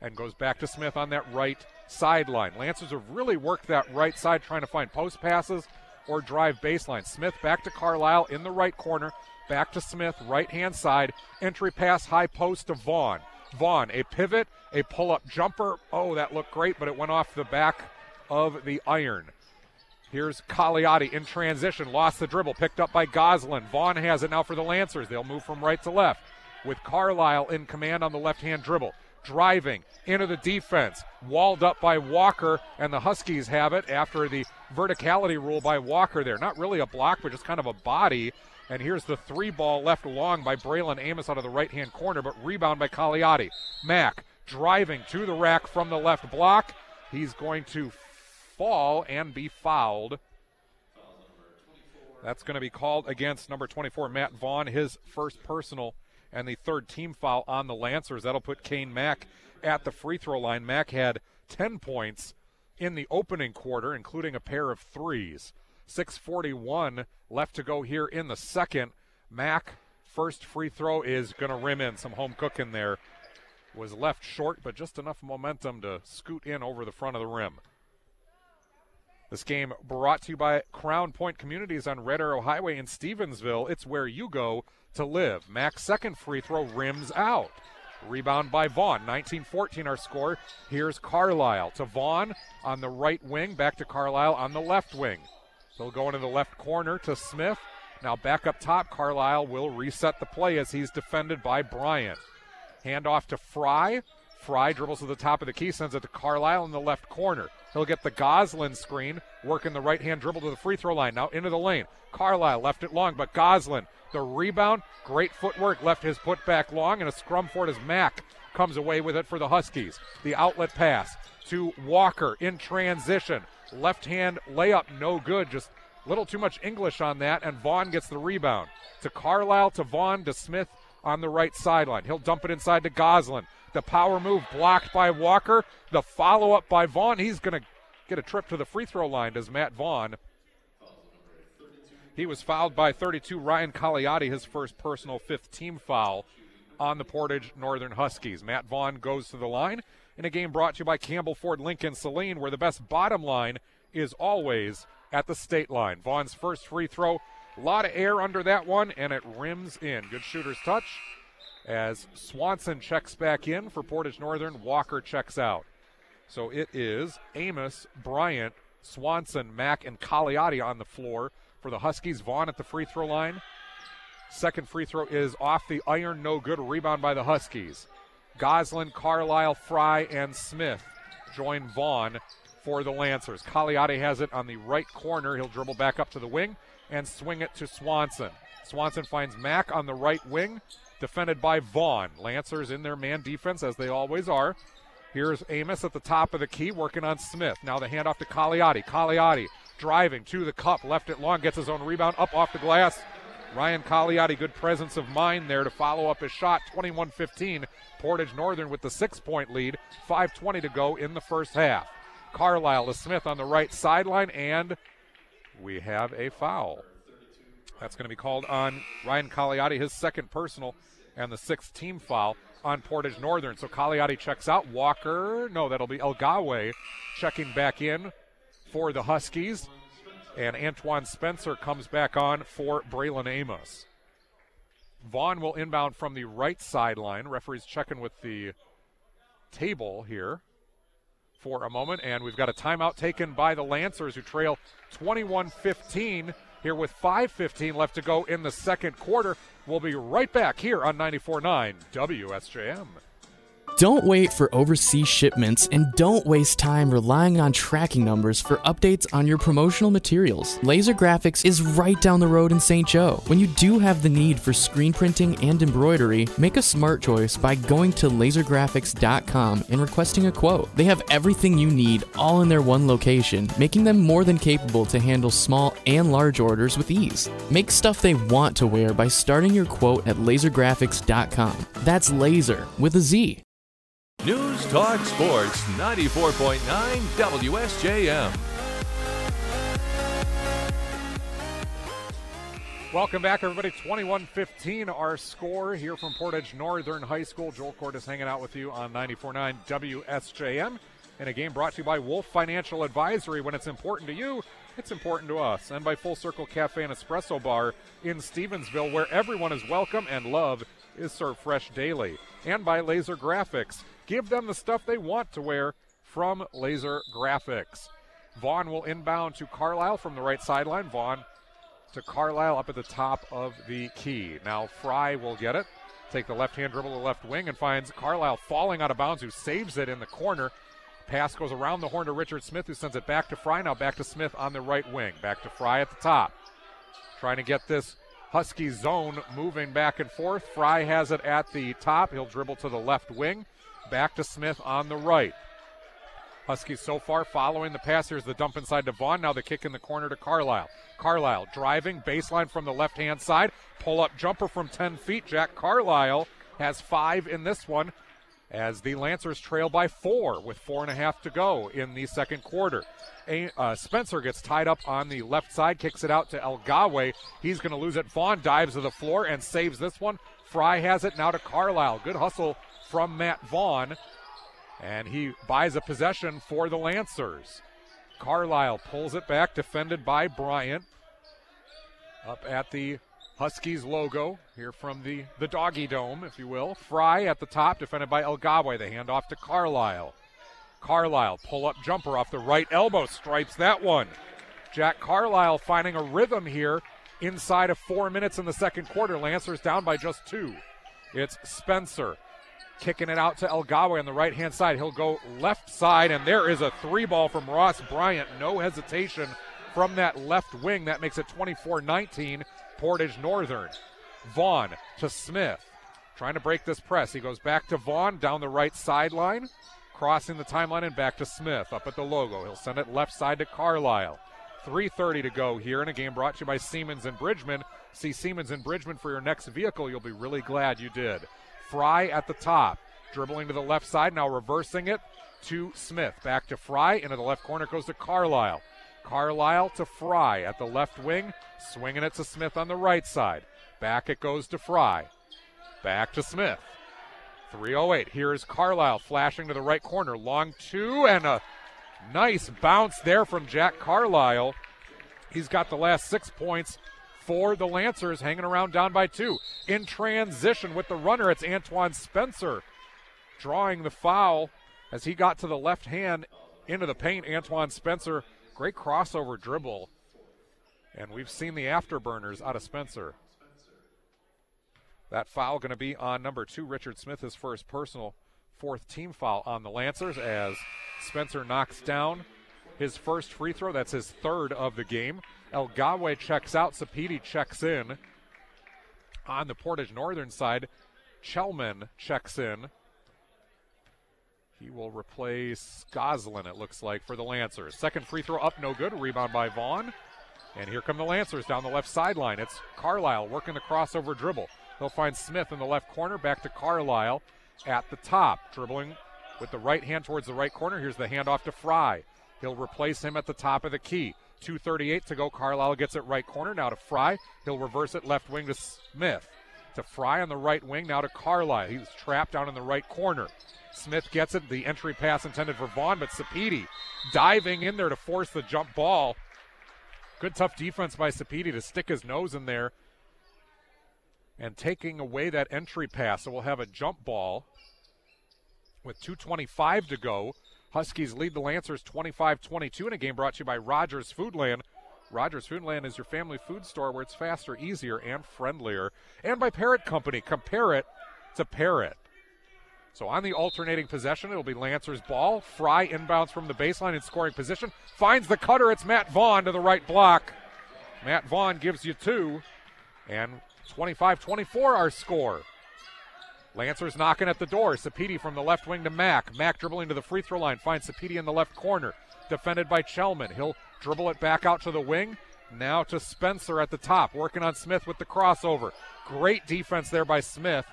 S9: and goes back to Smith on that right sideline. Lancers have really worked that right side trying to find post passes or drive baseline. Smith back to Carlisle in the right corner. Back to Smith, right hand side. Entry pass, high post to Vaughn. Vaughn, a pivot, a pull up jumper. Oh, that looked great, but it went off the back of the iron. Here's Cagliotti in transition, lost the dribble, picked up by Goslin. Vaughn has it now for the Lancers. They'll move from right to left with Carlisle in command on the left hand dribble. Driving into the defense, walled up by Walker, and the Huskies have it after the verticality rule by Walker there. Not really a block, but just kind of a body. And here's the three ball left long by Braylon Amos out of the right hand corner, but rebound by Cagliotti. Mack driving to the rack from the left block. He's going to fall and be fouled. That's going to be called against number 24, Matt Vaughn, his first personal and the third team foul on the Lancers. That'll put Kane Mack at the free throw line. Mack had 10 points in the opening quarter, including a pair of threes. 641 left to go here in the second. Mack, first free throw is going to rim in. Some home cooking there. Was left short, but just enough momentum to scoot in over the front of the rim. This game brought to you by Crown Point Communities on Red Arrow Highway in Stevensville. It's where you go to live. Mack's second free throw rims out. Rebound by Vaughn. 19 14 our score. Here's Carlisle to Vaughn on the right wing. Back to Carlisle on the left wing. They'll go into the left corner to Smith. Now back up top. Carlisle will reset the play as he's defended by Bryant. Hand off to Fry. Fry dribbles to the top of the key, sends it to Carlisle in the left corner. He'll get the Goslin screen, working the right hand dribble to the free throw line. Now into the lane. Carlisle left it long, but Goslin, the rebound, great footwork, left his foot back long, and a scrum for it as Mack comes away with it for the Huskies. The outlet pass to Walker in transition. Left hand layup, no good. Just a little too much English on that, and Vaughn gets the rebound. To Carlisle, to Vaughn, to Smith on the right sideline. He'll dump it inside to Goslin. The power move blocked by Walker. The follow up by Vaughn. He's going to get a trip to the free throw line, does Matt Vaughn. He was fouled by 32 Ryan Cagliotti, his first personal fifth team foul on the Portage Northern Huskies. Matt Vaughn goes to the line in a game brought to you by Campbell Ford Lincoln Saline, where the best bottom line is always at the state line. Vaughn's first free throw, a lot of air under that one, and it rims in. Good shooter's touch as Swanson checks back in for Portage Northern. Walker checks out. So it is Amos, Bryant, Swanson, Mack, and Cagliotti on the floor for the Huskies. Vaughn at the free throw line. Second free throw is off the iron, no good. Rebound by the Huskies. Goslin, Carlisle, Fry, and Smith join Vaughn for the Lancers. Cagliotti has it on the right corner. He'll dribble back up to the wing and swing it to Swanson. Swanson finds Mack on the right wing, defended by Vaughn. Lancers in their man defense, as they always are. Here's Amos at the top of the key, working on Smith. Now the handoff to Cagliotti. Cagliotti driving to the cup, left it long, gets his own rebound, up off the glass. Ryan Cagliotti, good presence of mind there to follow up his shot. 21 15. Portage Northern with the six point lead. 5.20 to go in the first half. Carlisle to Smith on the right sideline, and we have a foul. That's going to be called on Ryan Cagliotti, his second personal, and the sixth team foul on Portage Northern. So Cagliotti checks out. Walker, no, that'll be Elgawe checking back in for the Huskies. And Antoine Spencer comes back on for Braylon Amos. Vaughn will inbound from the right sideline. Referee's checking with the table here for a moment. And we've got a timeout taken by the Lancers, who trail 21 15 here with 5.15 left to go in the second quarter. We'll be right back here on 94.9 WSJM.
S8: Don't wait for overseas shipments and don't waste time relying on tracking numbers for updates on your promotional materials. Laser Graphics is right down the road in St. Joe. When you do have the need for screen printing and embroidery, make a smart choice by going to lasergraphics.com and requesting a quote. They have everything you need all in their one location, making them more than capable to handle small and large orders with ease. Make stuff they want to wear by starting your quote at lasergraphics.com. That's laser with a Z.
S1: News Talk Sports 94.9 WSJM.
S9: Welcome back, everybody. 21 15, our score here from Portage Northern High School. Joel Cordes hanging out with you on 94.9 WSJM. In a game brought to you by Wolf Financial Advisory. When it's important to you, it's important to us. And by Full Circle Cafe and Espresso Bar in Stevensville, where everyone is welcome and love is served fresh daily. And by Laser Graphics. Give them the stuff they want to wear from Laser Graphics. Vaughn will inbound to Carlisle from the right sideline. Vaughn to Carlisle up at the top of the key. Now Fry will get it. Take the left hand dribble to the left wing and finds Carlisle falling out of bounds, who saves it in the corner. Pass goes around the horn to Richard Smith, who sends it back to Fry. Now back to Smith on the right wing. Back to Fry at the top. Trying to get this Husky zone moving back and forth. Fry has it at the top. He'll dribble to the left wing. Back to Smith on the right. Huskies so far following the pass. Here's the dump inside to Vaughn. Now the kick in the corner to Carlisle. Carlisle driving baseline from the left hand side. Pull up jumper from 10 feet. Jack Carlisle has five in this one as the Lancers trail by four with four and a half to go in the second quarter. A, uh, Spencer gets tied up on the left side, kicks it out to Elgawe. He's going to lose it. Vaughn dives to the floor and saves this one. Fry has it now to Carlisle. Good hustle from Matt Vaughn. And he buys a possession for the Lancers. Carlisle pulls it back, defended by Bryant. Up at the Huskies logo here from the, the doggy dome, if you will. Fry at the top, defended by Elgawe. The handoff to Carlisle. Carlisle, pull up jumper off the right elbow, stripes that one. Jack Carlisle finding a rhythm here inside of four minutes in the second quarter. Lancers down by just two. It's Spencer kicking it out to Elgawe on the right hand side. He'll go left side, and there is a three ball from Ross Bryant. No hesitation from that left wing. That makes it 24 19. Portage Northern. Vaughn to Smith. Trying to break this press. He goes back to Vaughn down the right sideline, crossing the timeline and back to Smith up at the logo. He'll send it left side to Carlisle. 3.30 to go here in a game brought to you by Siemens and Bridgman. See Siemens and Bridgman for your next vehicle. You'll be really glad you did. Fry at the top, dribbling to the left side, now reversing it to Smith. Back to Fry, into the left corner goes to Carlisle. Carlisle to Fry at the left wing, swinging it to Smith on the right side. Back it goes to Fry. Back to Smith. 308. Here's Carlisle flashing to the right corner. Long two and a nice bounce there from Jack Carlisle. He's got the last six points for the Lancers, hanging around down by two. In transition with the runner, it's Antoine Spencer drawing the foul as he got to the left hand into the paint. Antoine Spencer, great crossover dribble. And we've seen the afterburners out of Spencer. That foul going to be on number two, Richard Smith, his first personal fourth team foul on the Lancers as Spencer knocks down his first free throw. That's his third of the game. El Gawe checks out. Sapiti checks in. On the Portage Northern side, Chelman checks in. He will replace Goslin, it looks like, for the Lancers. Second free throw up, no good. Rebound by Vaughn. And here come the Lancers down the left sideline. It's Carlisle working the crossover dribble. They'll find Smith in the left corner, back to Carlisle at the top, dribbling with the right hand towards the right corner. Here's the handoff to Fry. He'll replace him at the top of the key. 2.38 to go. Carlisle gets it right corner. Now to Fry. He'll reverse it left wing to Smith. To Fry on the right wing. Now to Carlisle. He's trapped down in the right corner. Smith gets it. The entry pass intended for Vaughn, but Sapiti diving in there to force the jump ball. Good tough defense by Sapiti to stick his nose in there and taking away that entry pass. So we'll have a jump ball with 2.25 to go. Huskies lead the Lancers 25 22 in a game brought to you by Rogers Foodland. Rogers Foodland is your family food store where it's faster, easier, and friendlier. And by Parrott Company. Compare it to Parrott. So on the alternating possession, it'll be Lancers ball. Fry inbounds from the baseline in scoring position. Finds the cutter. It's Matt Vaughn to the right block. Matt Vaughn gives you two. And 25 24 our score. Lancers knocking at the door. Sapiti from the left wing to Mack. Mack dribbling to the free throw line. Finds Sapiti in the left corner. Defended by Chelman. He'll dribble it back out to the wing. Now to Spencer at the top. Working on Smith with the crossover. Great defense there by Smith.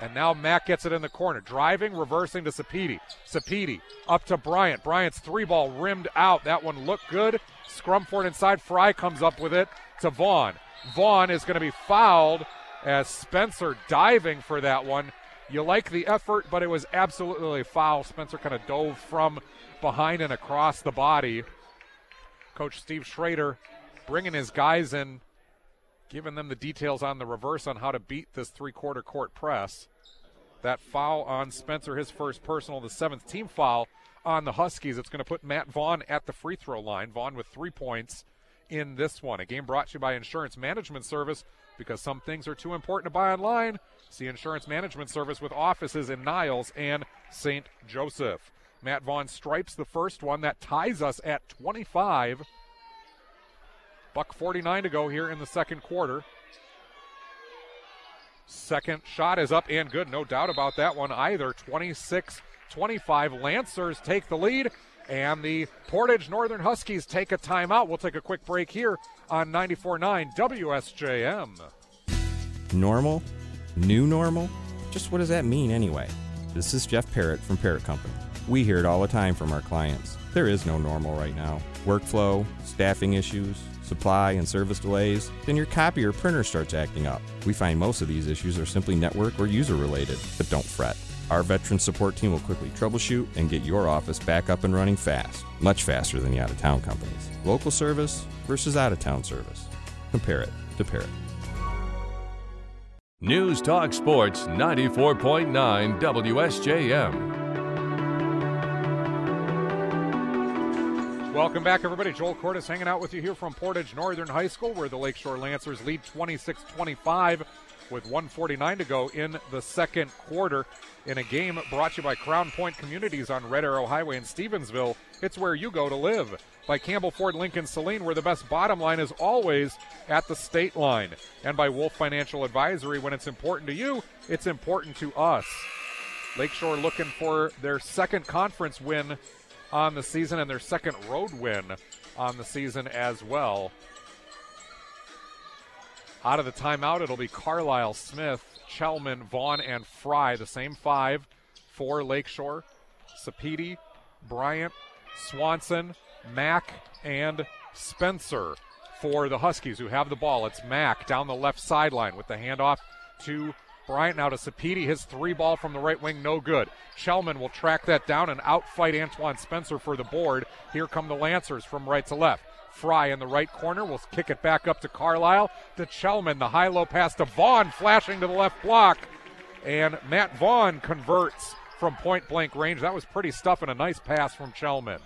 S9: And now Mack gets it in the corner. Driving, reversing to Sapiti. Sapiti up to Bryant. Bryant's three ball rimmed out. That one looked good. Scrum for Scrumford inside. Fry comes up with it to Vaughn. Vaughn is going to be fouled as Spencer diving for that one. You like the effort, but it was absolutely a foul. Spencer kind of dove from behind and across the body. Coach Steve Schrader bringing his guys in, giving them the details on the reverse on how to beat this three quarter court press. That foul on Spencer, his first personal, the seventh team foul on the Huskies. It's going to put Matt Vaughn at the free throw line. Vaughn with three points in this one. A game brought to you by Insurance Management Service because some things are too important to buy online. See Insurance Management Service with offices in Niles and St. Joseph. Matt Vaughn stripes the first one. That ties us at 25. Buck 49 to go here in the second quarter. Second shot is up and good. No doubt about that one either. 26 25. Lancers take the lead. And the Portage Northern Huskies take a timeout. We'll take a quick break here on 94.9 WSJM.
S10: Normal? New normal? Just what does that mean anyway? This is Jeff Parrott from Parrott Company. We hear it all the time from our clients. There is no normal right now. Workflow, staffing issues, supply and service delays, then your copy or printer starts acting up. We find most of these issues are simply network or user related, but don't fret. Our veteran support team will quickly troubleshoot and get your office back up and running fast, much faster than the out of town companies. Local service versus out of town service. Compare it to Parrott.
S1: News Talk Sports 94.9 WSJM.
S9: Welcome back, everybody. Joel Cordes hanging out with you here from Portage Northern High School, where the Lakeshore Lancers lead 26 25 with 149 to go in the second quarter in a game brought to you by Crown Point Communities on Red Arrow Highway in Stevensville. It's where you go to live. By Campbell Ford Lincoln Saline, where the best bottom line is always at the state line. And by Wolf Financial Advisory, when it's important to you, it's important to us. Lakeshore looking for their second conference win on the season and their second road win on the season as well. Out of the timeout, it'll be Carlisle, Smith, Chelman, Vaughn, and Fry. The same five for Lakeshore. Sapiti, Bryant, Swanson, Mack, and Spencer for the Huskies who have the ball. It's Mack down the left sideline with the handoff to Bryant now to Sapiti. His three ball from the right wing, no good. Chelman will track that down and outfight Antoine Spencer for the board. Here come the Lancers from right to left. Fry in the right corner will kick it back up to Carlisle. To Chelman, the high low pass to Vaughn, flashing to the left block. And Matt Vaughn converts from point blank range. That was pretty stuff and a nice pass from Chelman.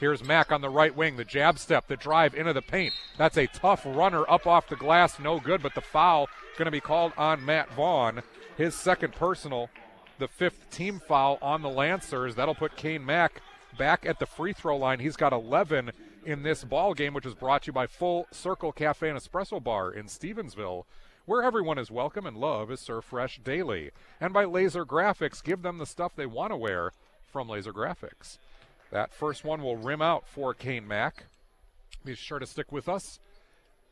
S9: Here's Mack on the right wing, the jab step, the drive into the paint. That's a tough runner up off the glass, no good, but the foul going to be called on Matt Vaughn. His second personal, the fifth team foul on the Lancers. That'll put Kane Mack back at the free throw line. He's got 11 in this ball game, which is brought to you by Full Circle Cafe and Espresso Bar in Stevensville, where everyone is welcome and love is served fresh daily. And by Laser Graphics, give them the stuff they want to wear from Laser Graphics. That first one will rim out for Kane Mack. Be sure to stick with us.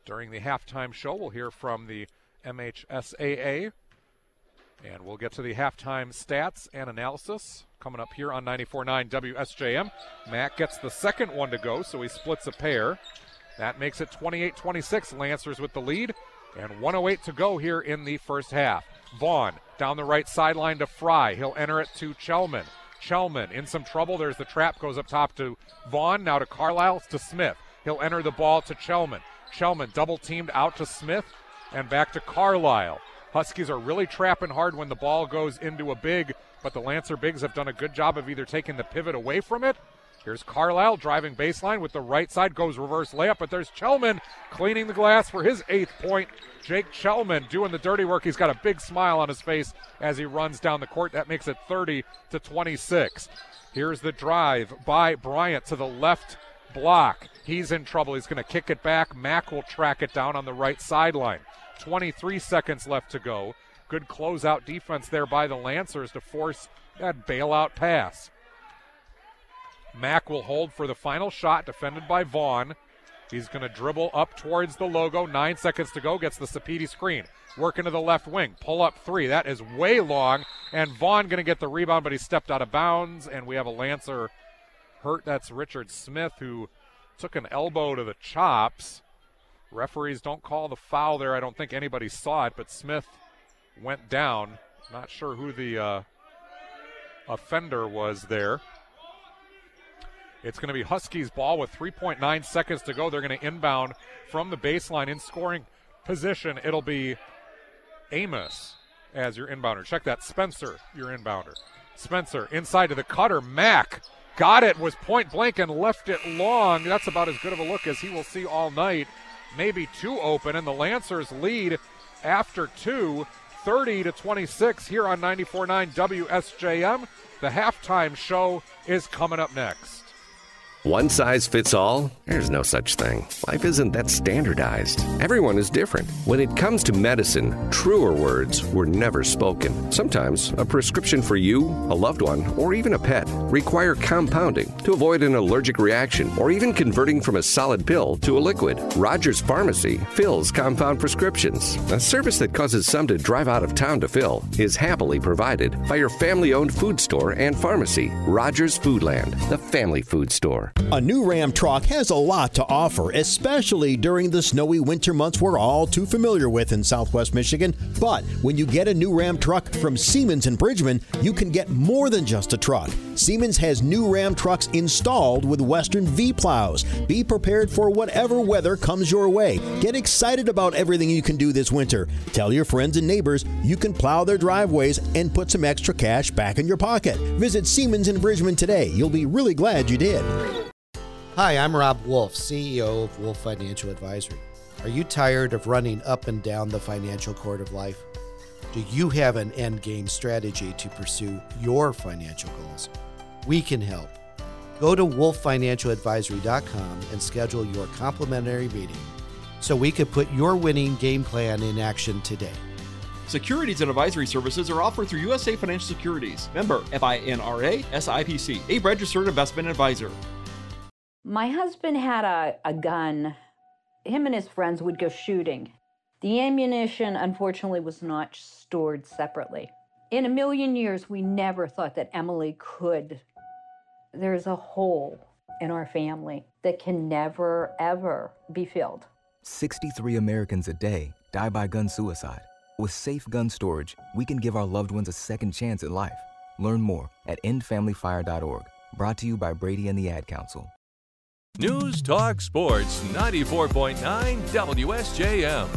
S9: During the halftime show, we'll hear from the MHSAA. And we'll get to the halftime stats and analysis coming up here on 94.9 WSJM. Mack gets the second one to go, so he splits a pair. That makes it 28 26. Lancers with the lead, and 108 to go here in the first half. Vaughn down the right sideline to Fry. He'll enter it to Chelman. Chelman in some trouble. There's the trap, goes up top to Vaughn, now to Carlisle, to Smith. He'll enter the ball to Chelman. Chelman double teamed out to Smith and back to Carlisle. Huskies are really trapping hard when the ball goes into a big, but the Lancer Bigs have done a good job of either taking the pivot away from it. Here's Carlisle driving baseline with the right side, goes reverse layup, but there's Chelman cleaning the glass for his eighth point. Jake Chelman doing the dirty work. He's got a big smile on his face as he runs down the court. That makes it 30 to 26. Here's the drive by Bryant to the left block. He's in trouble. He's going to kick it back. Mack will track it down on the right sideline. 23 seconds left to go. Good closeout defense there by the Lancers to force that bailout pass. Mack will hold for the final shot, defended by Vaughn. He's going to dribble up towards the logo. Nine seconds to go. Gets the Sapiti screen. Working to the left wing. Pull up three. That is way long. And Vaughn going to get the rebound, but he stepped out of bounds. And we have a Lancer hurt. That's Richard Smith, who took an elbow to the chops. Referees don't call the foul there. I don't think anybody saw it, but Smith went down. Not sure who the uh, offender was there. It's going to be Huskies ball with 3.9 seconds to go. They're going to inbound from the baseline in scoring position. It'll be Amos as your inbounder. Check that. Spencer, your inbounder. Spencer inside to the cutter. Mack got it, was point blank and left it long. That's about as good of a look as he will see all night. Maybe two open, and the Lancers lead after two, 30 to 26 here on 94.9 WSJM. The halftime show is coming up next.
S11: One size fits all? There's no such thing. Life isn't that standardized. Everyone is different. When it comes to medicine, truer words were never spoken. Sometimes a prescription for you, a loved one, or even a pet require compounding to avoid an allergic reaction or even converting from a solid pill to a liquid. Rogers Pharmacy fills compound prescriptions. A service that causes some to drive out of town to fill is happily provided by your family owned food store and pharmacy, Rogers Foodland, the family food store.
S13: A new Ram truck has a lot to offer, especially during the snowy winter months we're all too familiar with in southwest Michigan. But when you get a new Ram truck from Siemens and Bridgman, you can get more than just a truck. Siemens has new Ram trucks installed with Western V plows. Be prepared for whatever weather comes your way. Get excited about everything you can do this winter. Tell your friends and neighbors you can plow their driveways and put some extra cash back in your pocket. Visit Siemens and Bridgman today. You'll be really glad you did.
S14: Hi, I'm Rob Wolf, CEO of Wolf Financial Advisory. Are you tired of running up and down the financial court of life? Do you have an end game strategy to pursue your financial goals? We can help. Go to wolffinancialadvisory.com and schedule your complimentary meeting so we could put your winning game plan in action today.
S15: Securities and advisory services are offered through USA Financial Securities. Member FINRA SIPC, a registered investment advisor.
S17: My husband had a, a gun. Him and his friends would go shooting. The ammunition, unfortunately, was not stored separately. In a million years, we never thought that Emily could. There's a hole in our family that can never, ever be filled.
S18: 63 Americans a day die by gun suicide. With safe gun storage, we can give our loved ones a second chance at life. Learn more at endfamilyfire.org. Brought to you by Brady and the Ad Council.
S1: News Talk Sports 94.9 WSJM.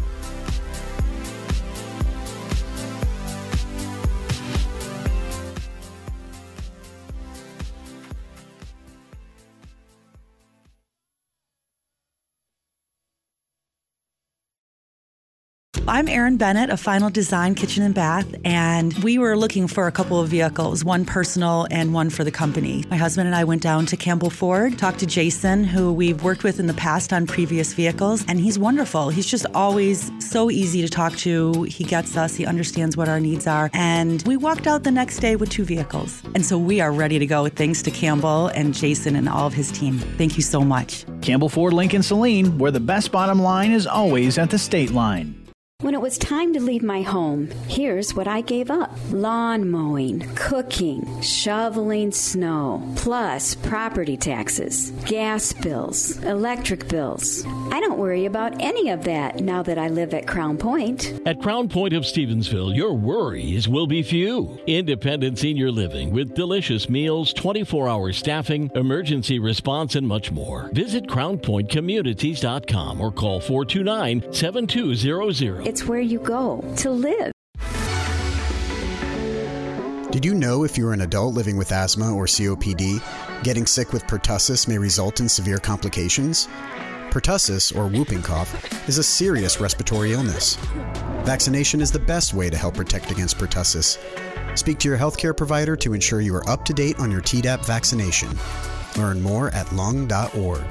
S2: I'm Erin Bennett of Final Design Kitchen and Bath, and we were looking for a couple of vehicles, one personal and one for the company. My husband and I went down to Campbell Ford, talked to Jason, who we've worked with in the past on previous vehicles, and he's wonderful. He's just always so easy to talk to. He gets us, he understands what our needs are, and we walked out the next day with two vehicles. And so we are ready to go thanks to Campbell and Jason and all of his team. Thank you so much.
S3: Campbell Ford Lincoln Saline, where the best bottom line is always at the state line.
S4: When it was time to leave my home, here's what I gave up lawn mowing, cooking, shoveling snow, plus property taxes, gas bills, electric bills. I don't worry about any of that now that I live at Crown Point.
S5: At Crown Point of Stevensville, your worries will be few. Independent senior living with delicious meals, 24 hour staffing, emergency response, and much more. Visit CrownPointCommunities.com or call 429 7200.
S4: It's where you go to live.
S19: Did you know if you're an adult living with asthma or COPD, getting sick with pertussis may result in severe complications? Pertussis, or whooping cough, is a serious respiratory illness. Vaccination is the best way to help protect against pertussis. Speak to your healthcare provider to ensure you are up to date on your Tdap vaccination. Learn more at lung.org.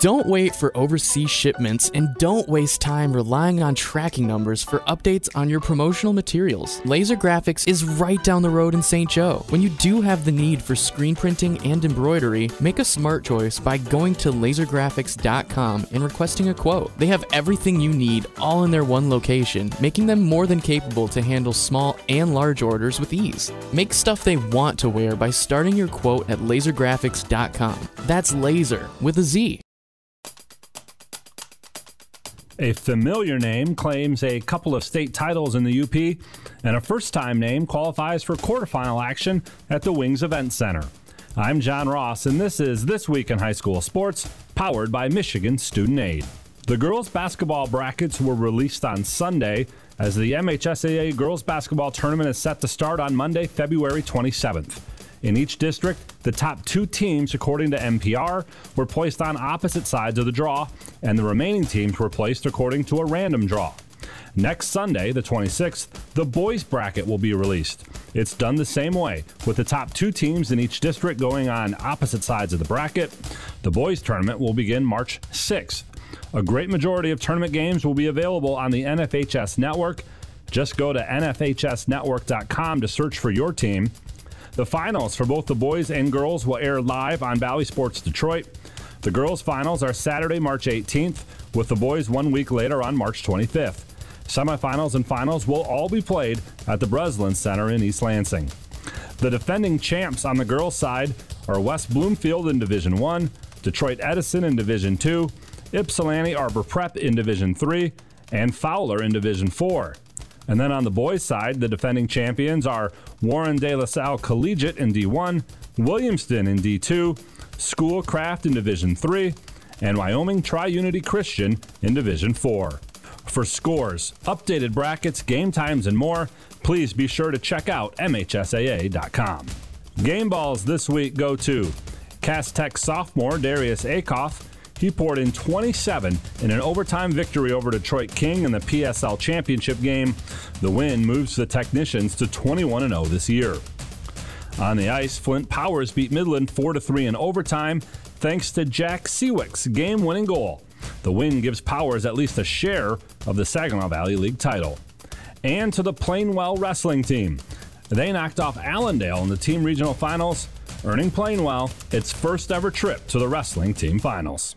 S8: Don't wait for overseas shipments and don't waste time relying on tracking numbers for updates on your promotional materials. Laser Graphics is right down the road in St. Joe. When you do have the need for screen printing and embroidery, make a smart choice by going to lasergraphics.com and requesting a quote. They have everything you need all in their one location, making them more than capable to handle small and large orders with ease. Make stuff they want to wear by starting your quote at lasergraphics.com. That's laser with a Z.
S20: A familiar name claims a couple of state titles in the UP, and a first time name qualifies for quarterfinal action at the Wings Event Center. I'm John Ross, and this is This Week in High School Sports, powered by Michigan Student Aid. The girls' basketball brackets were released on Sunday as the MHSAA girls' basketball tournament is set to start on Monday, February 27th. In each district, the top two teams, according to MPR, were placed on opposite sides of the draw, and the remaining teams were placed according to a random draw. Next Sunday, the 26th, the boys bracket will be released. It's done the same way, with the top two teams in each district going on opposite sides of the bracket. The boys tournament will begin March 6th. A great majority of tournament games will be available on the NFHS network. Just go to nfhsnetwork.com to search for your team. The finals for both the boys and girls will air live on Bally Sports Detroit. The girls' finals are Saturday, March 18th, with the boys one week later on March 25th. Semifinals and finals will all be played at the Breslin Center in East Lansing. The defending champs on the girls' side are West Bloomfield in Division 1, Detroit Edison in Division 2, Ypsilanti Arbor Prep in Division 3, and Fowler in Division 4. And then on the boys' side, the defending champions are Warren De La Salle Collegiate in D1, Williamston in D2, Schoolcraft in Division 3, and Wyoming Tri Unity Christian in Division 4. For scores, updated brackets, game times, and more, please be sure to check out MHSAA.com. Game balls this week go to Cass Tech sophomore Darius Acuff. He poured in 27 in an overtime victory over Detroit King in the PSL championship game. The win moves the Technicians to 21 0 this year. On the ice, Flint Powers beat Midland 4 3 in overtime thanks to Jack Seawick's game winning goal. The win gives Powers at least a share of the Saginaw Valley League title. And to the Plainwell wrestling team. They knocked off Allendale in the team regional finals, earning Plainwell its first ever trip to the wrestling team finals.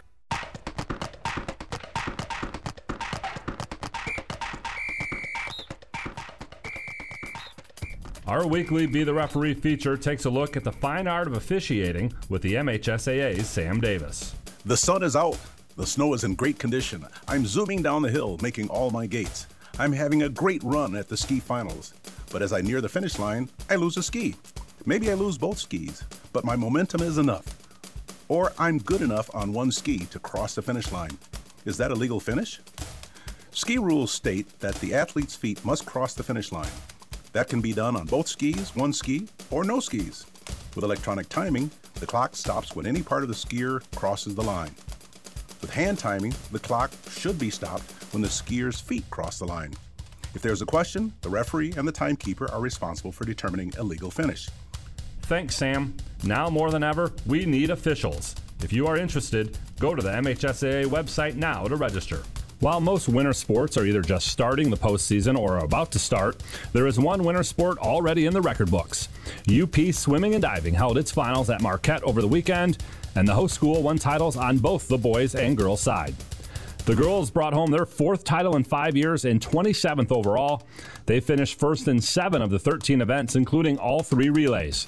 S20: Our weekly Be the Referee feature takes a look at the fine art of officiating with the MHSAA's Sam Davis.
S21: The sun is out. The snow is in great condition. I'm zooming down the hill, making all my gates. I'm having a great run at the ski finals. But as I near the finish line, I lose a ski. Maybe I lose both skis, but my momentum is enough. Or I'm good enough on one ski to cross the finish line. Is that a legal finish? Ski rules state that the athlete's feet must cross the finish line. That can be done on both skis, one ski, or no skis. With electronic timing, the clock stops when any part of the skier crosses the line. With hand timing, the clock should be stopped when the skier's feet cross the line. If there's a question, the referee and the timekeeper are responsible for determining a legal finish.
S20: Thanks, Sam. Now more than ever, we need officials. If you are interested, go to the MHSAA website now to register. While most winter sports are either just starting the postseason or are about to start, there is one winter sport already in the record books. UP Swimming and Diving held its finals at Marquette over the weekend, and the host school won titles on both the boys and girls side. The girls brought home their fourth title in five years and 27th overall. They finished first in seven of the 13 events, including all three relays.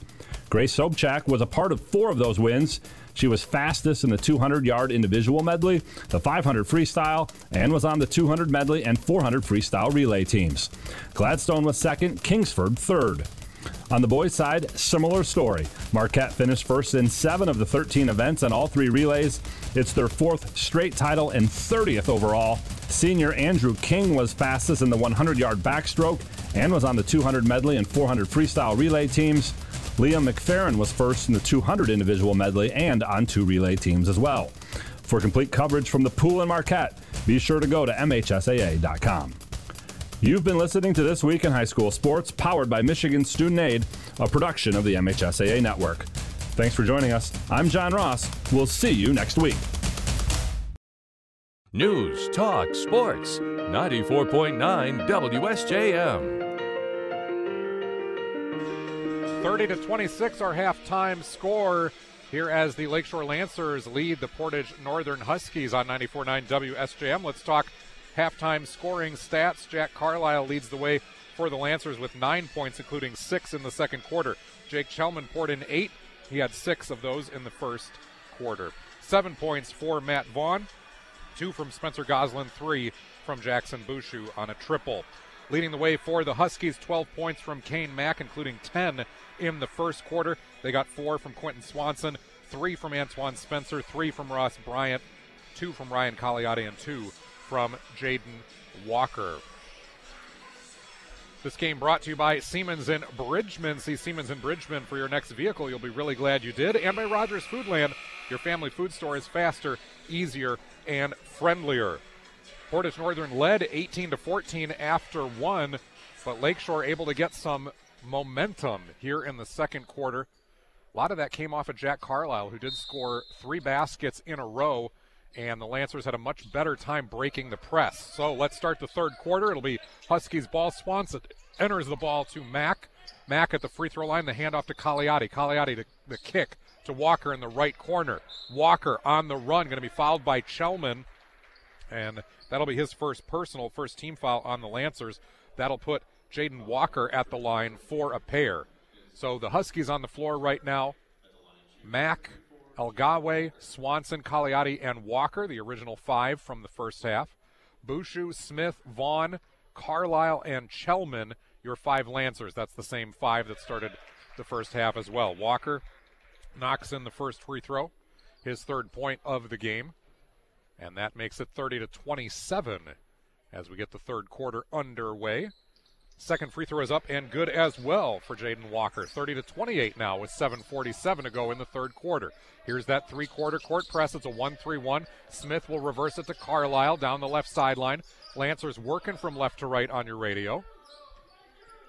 S20: Grace Sobchak was a part of four of those wins. She was fastest in the 200 yard individual medley, the 500 freestyle, and was on the 200 medley and 400 freestyle relay teams. Gladstone was second, Kingsford third. On the boys' side, similar story. Marquette finished first in seven of the 13 events on all three relays. It's their fourth straight title and 30th overall. Senior Andrew King was fastest in the 100 yard backstroke and was on the 200 medley and 400 freestyle relay teams. Liam McFerrin was first in the 200 individual medley and on two relay teams as well. For complete coverage from the pool in Marquette, be sure to go to MHSAA.com. You've been listening to This Week in High School Sports, powered by Michigan Student Aid, a production of the MHSAA Network. Thanks for joining us. I'm John Ross. We'll see you next week.
S1: News, talk, sports. 94.9 WSJM.
S9: 30 to 26, our halftime score here as the Lakeshore Lancers lead the Portage Northern Huskies on 94.9 WSJM. Let's talk halftime scoring stats. Jack Carlisle leads the way for the Lancers with nine points, including six in the second quarter. Jake Chelman poured in eight. He had six of those in the first quarter. Seven points for Matt Vaughn, two from Spencer Goslin, three from Jackson Bouchou on a triple. Leading the way for the Huskies, 12 points from Kane Mack, including 10 in the first quarter. They got four from Quentin Swanson, three from Antoine Spencer, three from Ross Bryant, two from Ryan Cagliotti, and two from Jaden Walker. This game brought to you by Siemens and Bridgman. See Siemens and Bridgman for your next vehicle. You'll be really glad you did. And by Rogers Foodland. Your family food store is faster, easier, and friendlier. Portage Northern led 18 to 14 after one, but Lakeshore able to get some momentum here in the second quarter. A lot of that came off of Jack Carlisle, who did score three baskets in a row, and the Lancers had a much better time breaking the press. So let's start the third quarter. It'll be Huskies ball. Swanson enters the ball to Mack. Mack at the free throw line, the handoff to Cagliotti. Cagliotti to the kick to Walker in the right corner. Walker on the run, going to be fouled by Chelman, and that'll be his first personal, first team foul on the Lancers. That'll put Jaden Walker at the line for a pair. So the Huskies on the floor right now. Mack, Elgawe, Swanson, Cagliotti, and Walker, the original five from the first half. Bouchou, Smith, Vaughn, Carlisle, and Chelman, your five Lancers. That's the same five that started the first half as well. Walker knocks in the first free throw, his third point of the game. And that makes it 30 to 27 as we get the third quarter underway. Second free throw is up and good as well for Jaden Walker. 30 to 28 now with 7:47 to go in the third quarter. Here's that three-quarter court press. It's a 1-3-1. Smith will reverse it to Carlisle down the left sideline. Lancers working from left to right on your radio.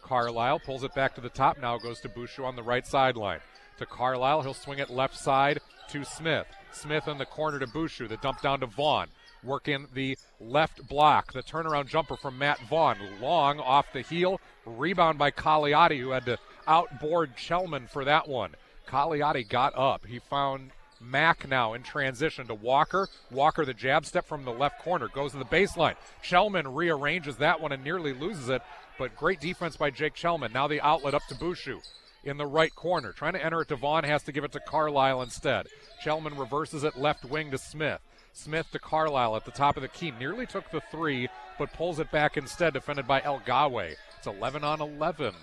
S9: Carlisle pulls it back to the top. Now goes to Bouchou on the right sideline. To Carlisle. He'll swing it left side to Smith. Smith in the corner to Bouchou. The dump down to Vaughn. Working the left block. The turnaround jumper from Matt Vaughn. Long off the heel. Rebound by Cagliotti, who had to outboard Chelman for that one. Cagliotti got up. He found Mack now in transition to Walker. Walker, the jab step from the left corner, goes to the baseline. Chelman rearranges that one and nearly loses it, but great defense by Jake Chelman. Now the outlet up to Bouchou in the right corner. Trying to enter it to Vaughn, has to give it to Carlisle instead. Chelman reverses it left wing to Smith. Smith to Carlisle at the top of the key. Nearly took the three, but pulls it back instead, defended by El Gawe. It's 11 on 11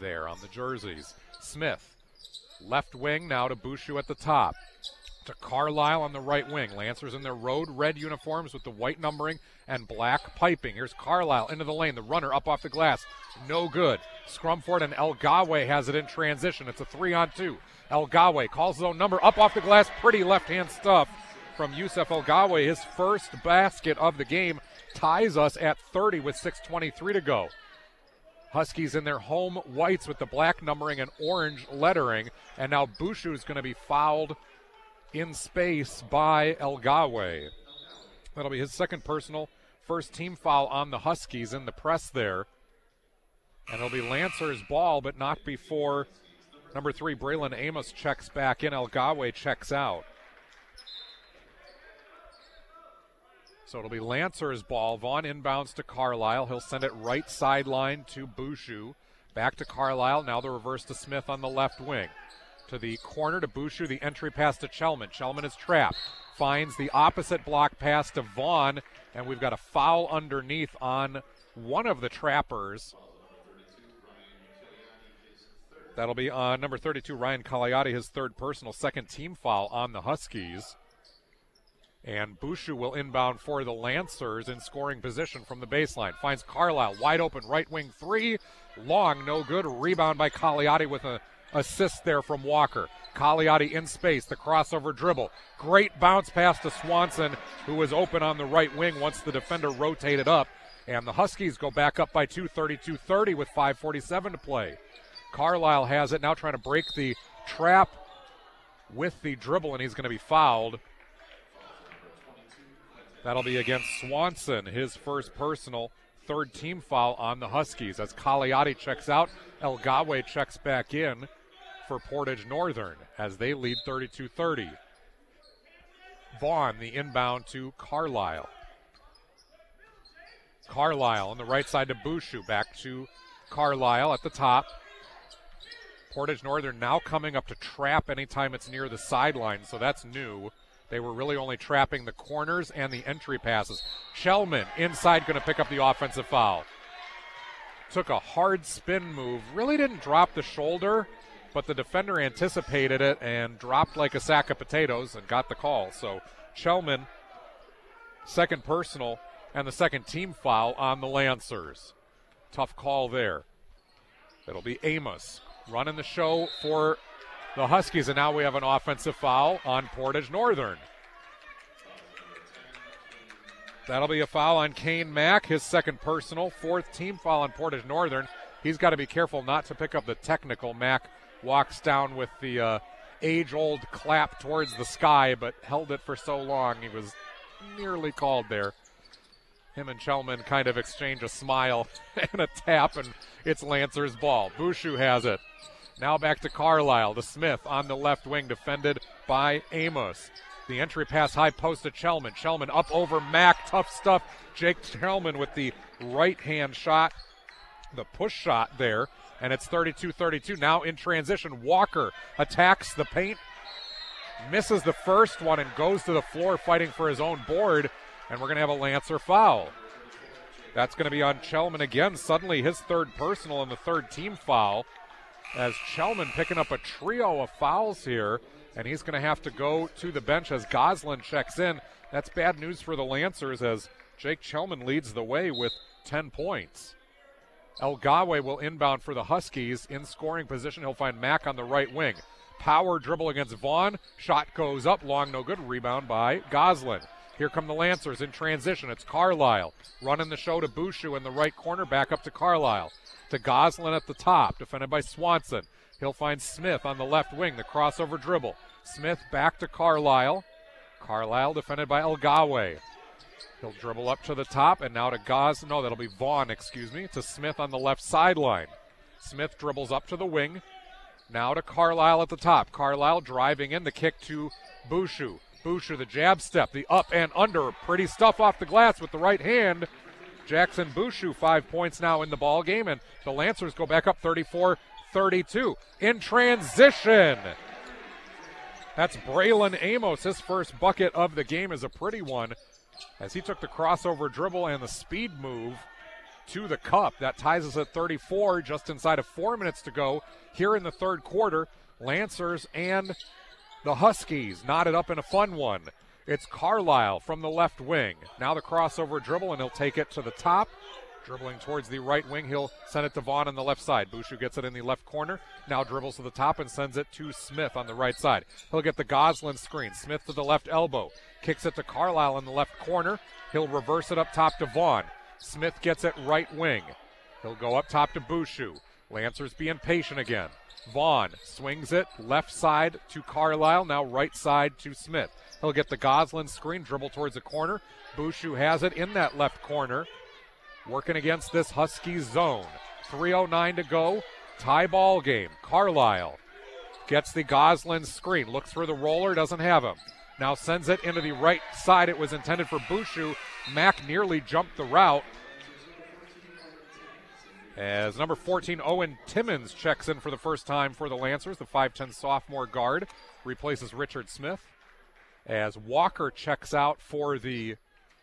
S9: there on the jerseys. Smith, left wing now to Bouchou at the top. To Carlisle on the right wing. Lancers in their road red uniforms with the white numbering and black piping. Here's Carlisle into the lane. The runner up off the glass. No good. Scrumford and El Gawe has it in transition. It's a three on two. El Gawe calls his own number up off the glass. Pretty left hand stuff from Yusuf El Gawe. His first basket of the game ties us at 30 with 6.23 to go. Huskies in their home whites with the black numbering and orange lettering. And now Bouchou is going to be fouled in space by El Gawe. That'll be his second personal, first team foul on the Huskies in the press there. And it'll be Lancer's ball, but not before number three, Braylon Amos checks back in. El Gawe checks out. So it'll be Lancer's ball. Vaughn inbounds to Carlisle. He'll send it right sideline to Bouchou. Back to Carlisle. Now the reverse to Smith on the left wing. To the corner to Bouchou. The entry pass to Chelman. Chelman is trapped. Finds the opposite block pass to Vaughn. And we've got a foul underneath on one of the trappers. That'll be on number 32, Ryan Cagliotti, his third personal, second team foul on the Huskies. And Bouchou will inbound for the Lancers in scoring position from the baseline. Finds Carlisle wide open right wing three. Long, no good. Rebound by Cagliotti with an assist there from Walker. Cagliotti in space, the crossover dribble. Great bounce pass to Swanson, who was open on the right wing once the defender rotated up. And the Huskies go back up by two, 32 30 with 5.47 to play. Carlisle has it now trying to break the trap with the dribble, and he's going to be fouled. That'll be against Swanson, his first personal, third team foul on the Huskies. As Cagliotti checks out, El Gawe checks back in for Portage Northern as they lead 32 30. Vaughn, the inbound to Carlisle. Carlisle on the right side to Bouchou. Back to Carlisle at the top. Portage Northern now coming up to trap anytime it's near the sideline, so that's new. They were really only trapping the corners and the entry passes. Chelman inside going to pick up the offensive foul. Took a hard spin move, really didn't drop the shoulder, but the defender anticipated it and dropped like a sack of potatoes and got the call. So Chelman, second personal, and the second team foul on the Lancers. Tough call there. It'll be Amos running the show for the Huskies, and now we have an offensive foul on Portage Northern. That'll be a foul on Kane Mack, his second personal, fourth team foul on Portage Northern. He's got to be careful not to pick up the technical. Mack walks down with the uh, age old clap towards the sky, but held it for so long he was nearly called there. Him and Chelman kind of exchange a smile and a tap, and it's Lancer's ball. Bouchou has it. Now back to Carlisle. To Smith on the left wing, defended by Amos. The entry pass high post to Chelman. Chelman up over Mack. Tough stuff. Jake Chelman with the right hand shot. The push shot there. And it's 32 32. Now in transition, Walker attacks the paint. Misses the first one and goes to the floor fighting for his own board. And we're going to have a Lancer foul. That's going to be on Chelman again. Suddenly his third personal and the third team foul. As Chelman picking up a trio of fouls here and he's going to have to go to the bench as Goslin checks in. That's bad news for the Lancers as Jake Chelman leads the way with 10 points. El Gawe will inbound for the Huskies in scoring position. He'll find Mack on the right wing. Power dribble against Vaughn. Shot goes up, long, no good. Rebound by Goslin. Here come the Lancers in transition. It's Carlisle running the show to Bushu in the right corner, back up to Carlisle. To Goslin at the top, defended by Swanson. He'll find Smith on the left wing, the crossover dribble. Smith back to Carlisle. Carlisle defended by Elgawe. He'll dribble up to the top and now to Gos. No, that'll be Vaughn, excuse me, to Smith on the left sideline. Smith dribbles up to the wing. Now to Carlisle at the top. Carlisle driving in the kick to Bushu. Bushu, the jab step, the up and under. Pretty stuff off the glass with the right hand. Jackson Bushu, five points now in the ball game, and the Lancers go back up 34 32. In transition. That's Braylon Amos. His first bucket of the game is a pretty one as he took the crossover dribble and the speed move to the cup. That ties us at 34, just inside of four minutes to go here in the third quarter. Lancers and the Huskies knotted up in a fun one. It's Carlisle from the left wing. Now the crossover dribble, and he'll take it to the top. Dribbling towards the right wing, he'll send it to Vaughn on the left side. Bushu gets it in the left corner. Now dribbles to the top and sends it to Smith on the right side. He'll get the Goslin screen. Smith to the left elbow. Kicks it to Carlisle in the left corner. He'll reverse it up top to Vaughn. Smith gets it right wing. He'll go up top to Bushu. Lancers being patient again. Vaughn swings it left side to Carlisle, now right side to Smith. He'll get the Goslin screen, dribble towards the corner. Bushu has it in that left corner. Working against this Husky zone. 3.09 to go. Tie ball game. Carlisle gets the Goslin screen, looks for the roller, doesn't have him. Now sends it into the right side. It was intended for Bushu. Mack nearly jumped the route. As number 14, Owen Timmons checks in for the first time for the Lancers, the 5'10 sophomore guard, replaces Richard Smith. As Walker checks out for the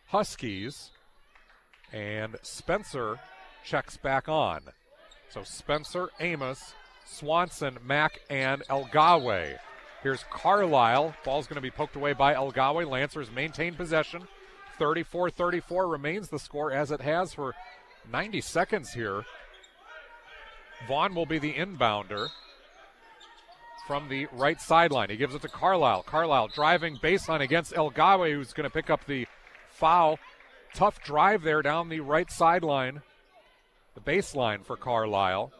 S9: Huskies, and Spencer checks back on. So Spencer, Amos, Swanson, Mack, and Elgawe. Here's Carlisle. Ball's going to be poked away by Elgawe. Lancers maintain possession. 34 34 remains the score as it has for 90 seconds here. Vaughn will be the inbounder from the right sideline. He gives it to Carlisle. Carlisle driving baseline against Elgawe, who's going to pick up the foul. Tough drive there down the right sideline, the baseline for Carlisle.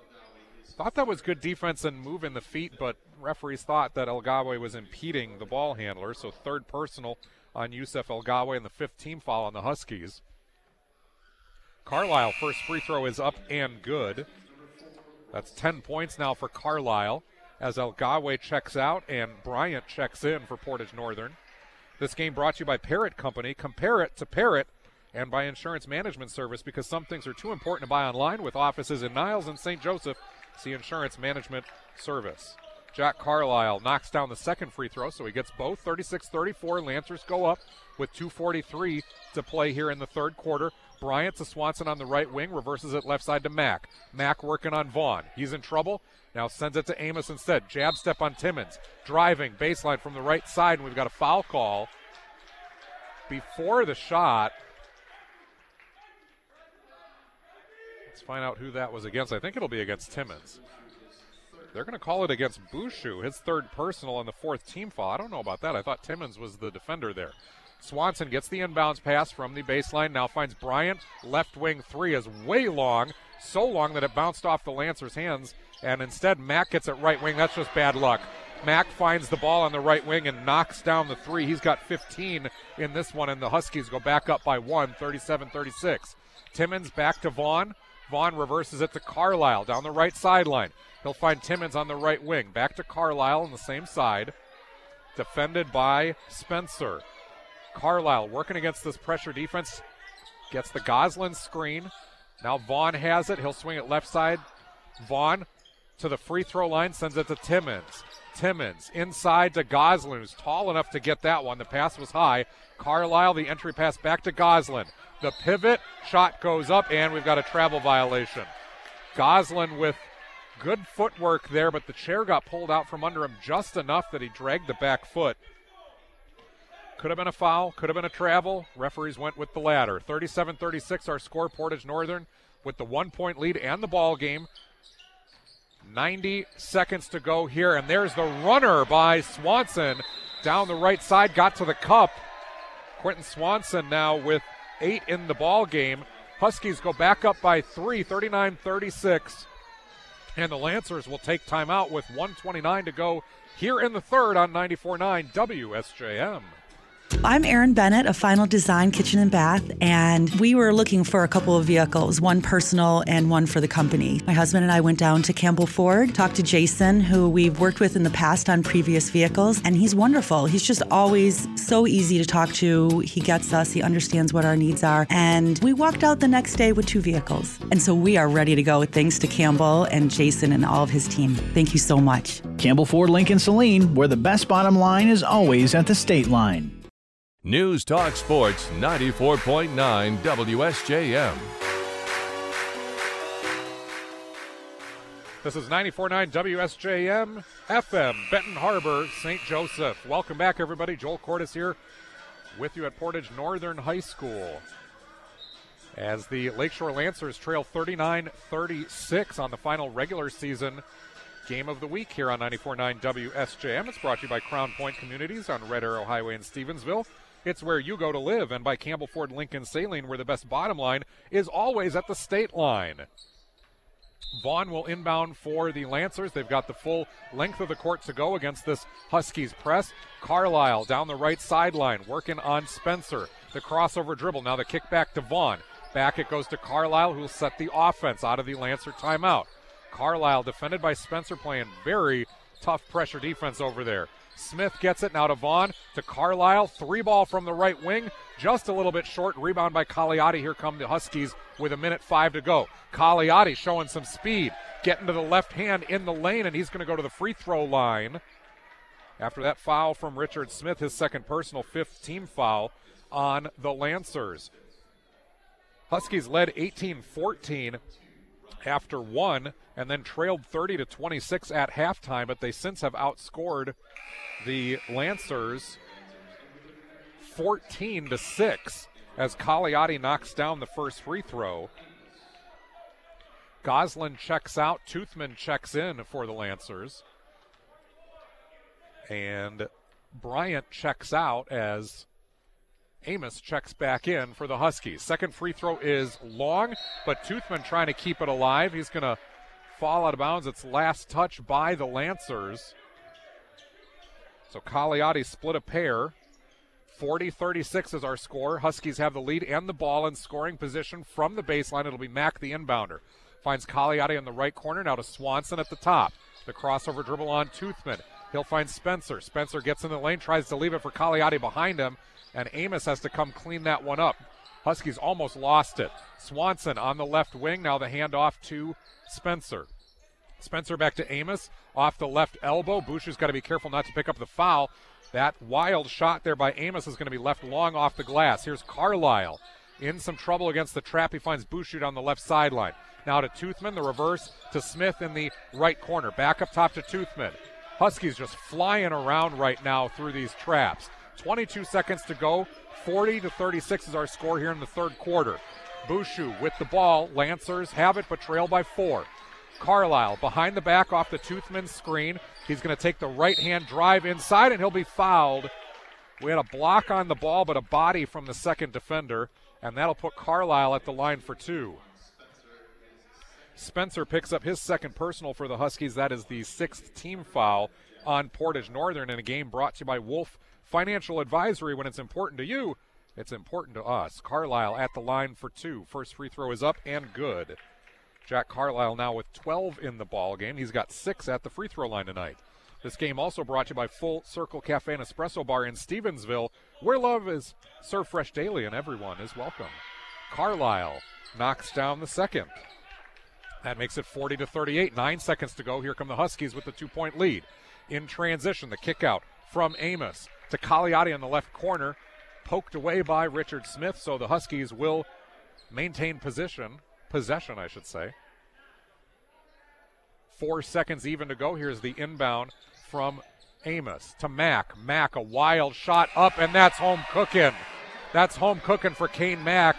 S9: Thought that was good defense and move in the feet, but referees thought that Elgawe was impeding the ball handler, so third personal on Yusef Elgawe and the fifth team foul on the Huskies. Carlisle, first free throw is up and good. That's 10 points now for Carlisle as Elgawe checks out and Bryant checks in for Portage Northern. This game brought to you by Parrott Company. Compare it to Parrott and by Insurance Management Service because some things are too important to buy online with offices in Niles and St. Joseph. See Insurance Management Service. Jack Carlisle knocks down the second free throw, so he gets both 36 34. Lancers go up with 2.43 to play here in the third quarter. Bryant to Swanson on the right wing, reverses it left side to Mack. Mack working on Vaughn. He's in trouble. Now sends it to Amos instead. Jab step on Timmons. Driving, baseline from the right side, and we've got a foul call. Before the shot, let's find out who that was against. I think it'll be against Timmons. They're going to call it against Bushu, his third personal and the fourth team foul. I don't know about that. I thought Timmons was the defender there. Swanson gets the inbounds pass from the baseline, now finds Bryant. Left wing three is way long, so long that it bounced off the Lancers' hands, and instead Mack gets it right wing. That's just bad luck. Mack finds the ball on the right wing and knocks down the three. He's got 15 in this one, and the Huskies go back up by one, 37 36. Timmons back to Vaughn. Vaughn reverses it to Carlisle down the right sideline. He'll find Timmons on the right wing. Back to Carlisle on the same side. Defended by Spencer. Carlisle working against this pressure defense. Gets the Goslin screen. Now Vaughn has it. He'll swing it left side. Vaughn to the free throw line, sends it to Timmons. Timmons inside to Goslin, who's tall enough to get that one. The pass was high. Carlisle, the entry pass back to Goslin. The pivot shot goes up, and we've got a travel violation. Goslin with Good footwork there, but the chair got pulled out from under him just enough that he dragged the back foot. Could have been a foul, could have been a travel. Referees went with the latter. 37 36, our score, Portage Northern with the one point lead and the ball game. 90 seconds to go here, and there's the runner by Swanson down the right side, got to the cup. Quentin Swanson now with eight in the ball game. Huskies go back up by three, 39 36. And the Lancers will take timeout with 129 to go here in the third on 94 9 WSJM.
S2: I'm Erin Bennett of Final Design Kitchen and Bath, and we were looking for a couple of vehicles, one personal and one for the company. My husband and I went down to Campbell Ford, talked to Jason, who we've worked with in the past on previous vehicles, and he's wonderful. He's just always so easy to talk to. He gets us, he understands what our needs are, and we walked out the next day with two vehicles. And so we are ready to go thanks to Campbell and Jason and all of his team. Thank you so much.
S3: Campbell Ford Lincoln Saline, where the best bottom line is always at the state line.
S1: News Talk Sports 94.9 WSJM.
S9: This is 94.9 WSJM FM, Benton Harbor, St. Joseph. Welcome back, everybody. Joel Cordes here with you at Portage Northern High School. As the Lakeshore Lancers trail 39 36 on the final regular season game of the week here on 94.9 WSJM. It's brought to you by Crown Point Communities on Red Arrow Highway in Stevensville. It's where you go to live, and by Campbell Ford Lincoln Saline, where the best bottom line is always at the state line. Vaughn will inbound for the Lancers. They've got the full length of the court to go against this Huskies press. Carlisle down the right sideline, working on Spencer. The crossover dribble. Now the kick back to Vaughn. Back it goes to Carlisle, who'll set the offense out of the Lancer timeout. Carlisle defended by Spencer playing very tough pressure defense over there. Smith gets it now to Vaughn to Carlisle. Three ball from the right wing, just a little bit short. Rebound by Cagliotti. Here come the Huskies with a minute five to go. Cagliotti showing some speed, getting to the left hand in the lane, and he's going to go to the free throw line. After that foul from Richard Smith, his second personal, fifth team foul on the Lancers. Huskies led 18 14 after one and then trailed 30 to 26 at halftime, but they since have outscored the Lancers 14 to 6 as Cagliotti knocks down the first free throw. Goslin checks out, Toothman checks in for the Lancers. And Bryant checks out as Amos checks back in for the Huskies. Second free throw is long, but Toothman trying to keep it alive. He's going to fall out of bounds. It's last touch by the Lancers. So Cagliotti split a pair. 40 36 is our score. Huskies have the lead and the ball in scoring position from the baseline. It'll be Mack, the inbounder. Finds Cagliotti in the right corner. Now to Swanson at the top. The crossover dribble on Toothman. He'll find Spencer. Spencer gets in the lane, tries to leave it for Cagliotti behind him, and Amos has to come clean that one up. Huskies almost lost it. Swanson on the left wing. Now the handoff to Spencer. Spencer back to Amos off the left elbow. Boucher's got to be careful not to pick up the foul. That wild shot there by Amos is going to be left long off the glass. Here's Carlisle in some trouble against the trap. He finds Boucher on the left sideline. Now to Toothman, the reverse to Smith in the right corner. Back up top to Toothman. Huskies just flying around right now through these traps. 22 seconds to go. 40 to 36 is our score here in the third quarter. Boucher with the ball. Lancers have it, but trail by four. Carlisle behind the back off the Toothman screen. He's going to take the right hand drive inside, and he'll be fouled. We had a block on the ball, but a body from the second defender, and that'll put Carlisle at the line for two. Spencer picks up his second personal for the Huskies. That is the sixth team foul on Portage Northern in a game brought to you by Wolf Financial Advisory. When it's important to you, it's important to us. Carlisle at the line for two. First free throw is up and good. Jack Carlisle now with 12 in the ball game. He's got six at the free throw line tonight. This game also brought to you by Full Circle Cafe and Espresso Bar in Stevensville, where love is served fresh daily and everyone is welcome. Carlisle knocks down the second. That makes it 40 to 38. Nine seconds to go. Here come the Huskies with the two point lead. In transition, the kick out from Amos to Cagliotti on the left corner, poked away by Richard Smith. So the Huskies will maintain position, possession, I should say. Four seconds even to go. Here's the inbound from Amos to Mack. Mack, a wild shot up, and that's home cooking. That's home cooking for Kane Mack.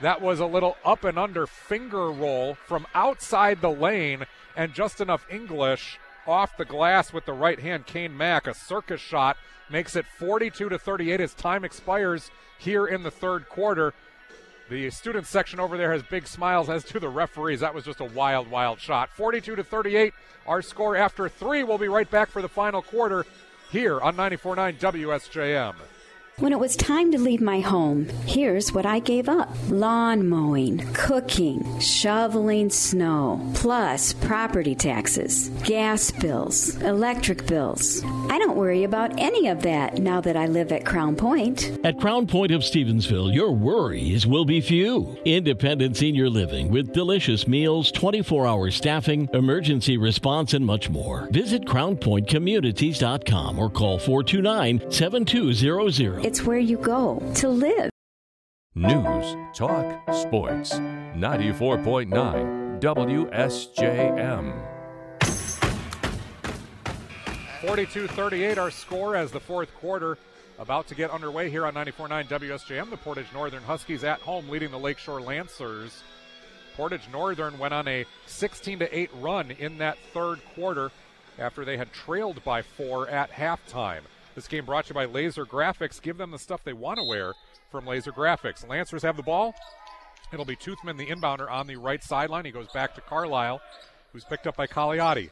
S9: That was a little up and under finger roll from outside the lane, and just enough English off the glass with the right hand. Kane Mack, a circus shot, makes it 42 to 38 as time expires here in the third quarter. The student section over there has big smiles, as do the referees. That was just a wild, wild shot. 42 to 38, our score after three. We'll be right back for the final quarter here on 94.9 WSJM.
S4: When it was time to leave my home, here's what I gave up lawn mowing, cooking, shoveling snow, plus property taxes, gas bills, electric bills. I don't worry about any of that now that I live at Crown Point.
S5: At Crown Point of Stevensville, your worries will be few. Independent senior living with delicious meals, 24 hour staffing, emergency response, and much more. Visit CrownPointCommunities.com or call 429 7200.
S4: It's where you go to live.
S1: News, talk, sports. 94.9 WSJM.
S9: 42 38, our score as the fourth quarter about to get underway here on 94.9 WSJM. The Portage Northern Huskies at home leading the Lakeshore Lancers. Portage Northern went on a 16 8 run in that third quarter after they had trailed by four at halftime. This game brought to you by Laser Graphics. Give them the stuff they want to wear from Laser Graphics. Lancers have the ball. It'll be Toothman, the inbounder, on the right sideline. He goes back to Carlisle, who's picked up by Cagliotti.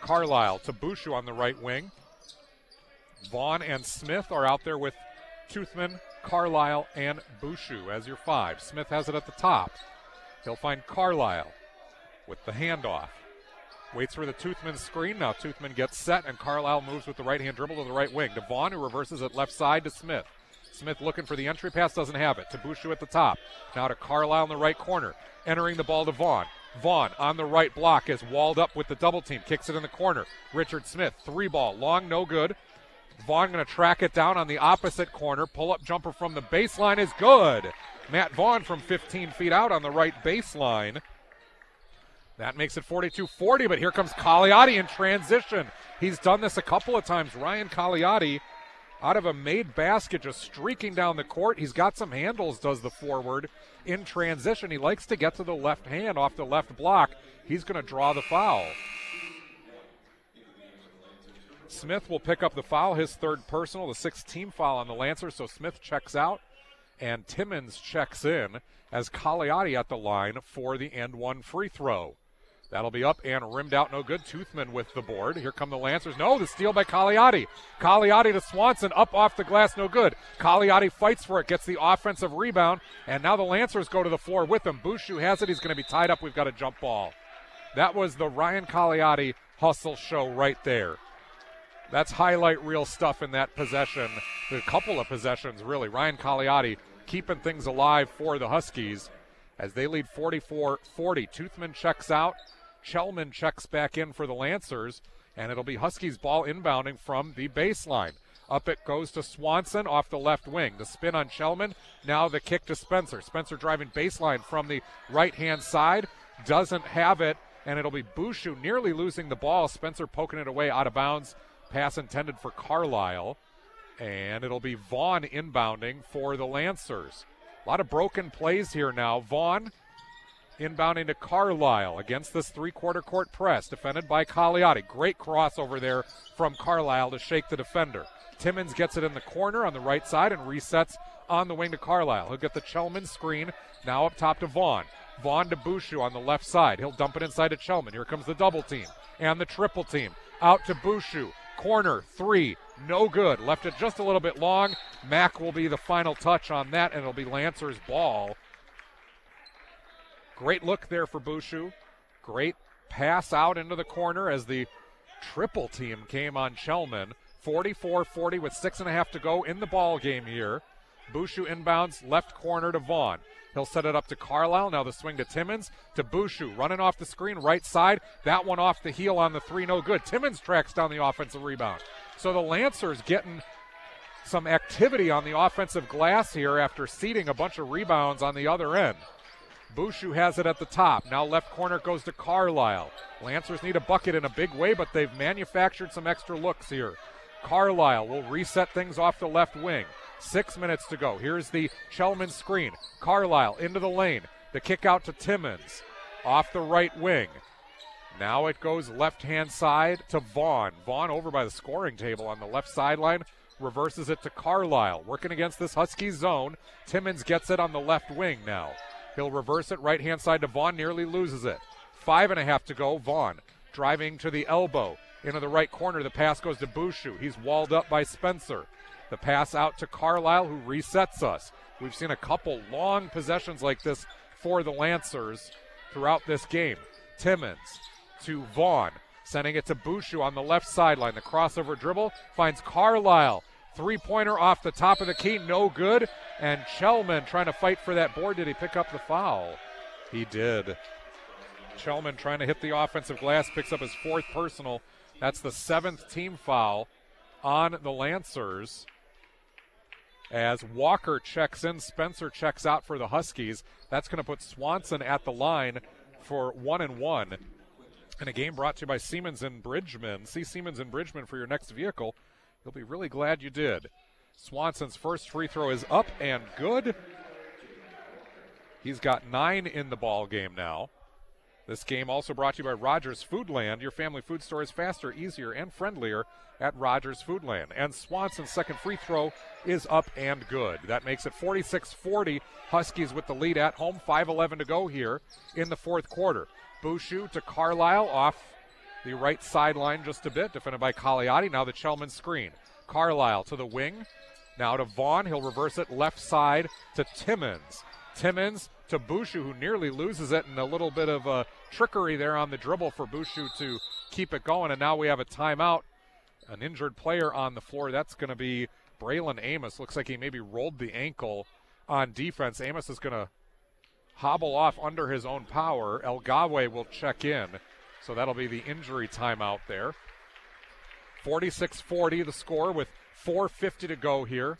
S9: Carlisle to Bushu on the right wing. Vaughn and Smith are out there with Toothman, Carlisle, and Bushu as your five. Smith has it at the top. He'll find Carlisle with the handoff. Waits for the Toothman screen. Now Toothman gets set, and Carlisle moves with the right hand dribble to the right wing. Devon, who reverses it left side to Smith. Smith looking for the entry pass, doesn't have it. To Bushu at the top. Now to Carlisle in the right corner. Entering the ball to Vaughn. Vaughn on the right block is walled up with the double team. Kicks it in the corner. Richard Smith, three ball. Long, no good. Vaughn going to track it down on the opposite corner. Pull up jumper from the baseline is good. Matt Vaughn from 15 feet out on the right baseline. That makes it 42 40, but here comes Cagliotti in transition. He's done this a couple of times. Ryan Cagliotti out of a made basket, just streaking down the court. He's got some handles, does the forward in transition. He likes to get to the left hand off the left block. He's going to draw the foul. Smith will pick up the foul, his third personal, the sixth team foul on the Lancers. So Smith checks out, and Timmons checks in as Cagliotti at the line for the end one free throw. That'll be up and rimmed out, no good. Toothman with the board. Here come the Lancers. No, the steal by Cagliotti. Cagliotti to Swanson, up off the glass, no good. Cagliotti fights for it, gets the offensive rebound, and now the Lancers go to the floor with him. Bushu has it. He's going to be tied up. We've got a jump ball. That was the Ryan Cagliotti hustle show right there. That's highlight reel stuff in that possession. A couple of possessions, really. Ryan Cagliotti keeping things alive for the Huskies as they lead 44 40. Toothman checks out. Chelman checks back in for the Lancers, and it'll be Huskies ball inbounding from the baseline. Up it goes to Swanson off the left wing. The spin on Chelman. Now the kick to Spencer. Spencer driving baseline from the right hand side. Doesn't have it, and it'll be Bushu nearly losing the ball. Spencer poking it away out of bounds. Pass intended for Carlisle. And it'll be Vaughn inbounding for the Lancers. A lot of broken plays here now. Vaughn inbounding to Carlisle against this three quarter court press, defended by Cagliotti. Great crossover there from Carlisle to shake the defender. Timmons gets it in the corner on the right side and resets on the wing to Carlisle. He'll get the Chelman screen now up top to Vaughn. Vaughn to Bushu on the left side. He'll dump it inside to Chelman. Here comes the double team and the triple team. Out to Bushu. Corner three. No good. Left it just a little bit long. Mack will be the final touch on that, and it'll be Lancer's ball. Great look there for Bushu. Great pass out into the corner as the triple team came on Chelman. 44 40 with six and a half to go in the ball game here. Bushu inbounds left corner to Vaughn. He'll set it up to Carlisle. Now the swing to Timmons to Bushu. Running off the screen, right side. That one off the heel on the three, no good. Timmons tracks down the offensive rebound. So the Lancers getting some activity on the offensive glass here after ceding a bunch of rebounds on the other end. Bushu has it at the top. Now left corner goes to Carlisle. Lancers need a bucket in a big way, but they've manufactured some extra looks here. Carlisle will reset things off the left wing. Six minutes to go. Here's the Chelman screen. Carlisle into the lane. The kick out to Timmons off the right wing. Now it goes left hand side to Vaughn. Vaughn over by the scoring table on the left sideline. Reverses it to Carlisle. Working against this Husky zone. Timmons gets it on the left wing now. He'll reverse it right hand side to Vaughn. Nearly loses it. Five and a half to go. Vaughn driving to the elbow. Into the right corner. The pass goes to Bushu. He's walled up by Spencer. The pass out to Carlisle, who resets us. We've seen a couple long possessions like this for the Lancers throughout this game. Timmons to Vaughn, sending it to Bushu on the left sideline. The crossover dribble finds Carlisle. Three pointer off the top of the key, no good. And Chelman trying to fight for that board. Did he pick up the foul? He did. Chelman trying to hit the offensive glass, picks up his fourth personal. That's the seventh team foul on the Lancers. As Walker checks in, Spencer checks out for the Huskies. That's going to put Swanson at the line for one and one. And a game brought to you by Siemens and Bridgman. See Siemens and Bridgman for your next vehicle. You'll be really glad you did. Swanson's first free throw is up and good. He's got nine in the ball game now. This game also brought to you by Rogers Foodland. Your family food store is faster, easier, and friendlier at Rogers Foodland. And Swanson's second free throw is up and good. That makes it 46 40. Huskies with the lead at home. 5 11 to go here in the fourth quarter. Bushu to Carlisle off the right sideline just a bit, defended by Cagliotti. Now the Chelman screen. Carlisle to the wing. Now to Vaughn. He'll reverse it left side to Timmons. Timmons to Bushu, who nearly loses it, and a little bit of trickery there on the dribble for Bushu to keep it going. And now we have a timeout. An injured player on the floor. That's going to be Braylon Amos. Looks like he maybe rolled the ankle on defense. Amos is going to hobble off under his own power. El Gawe will check in. So that'll be the injury timeout there. 46 40 the score with 4.50 to go here.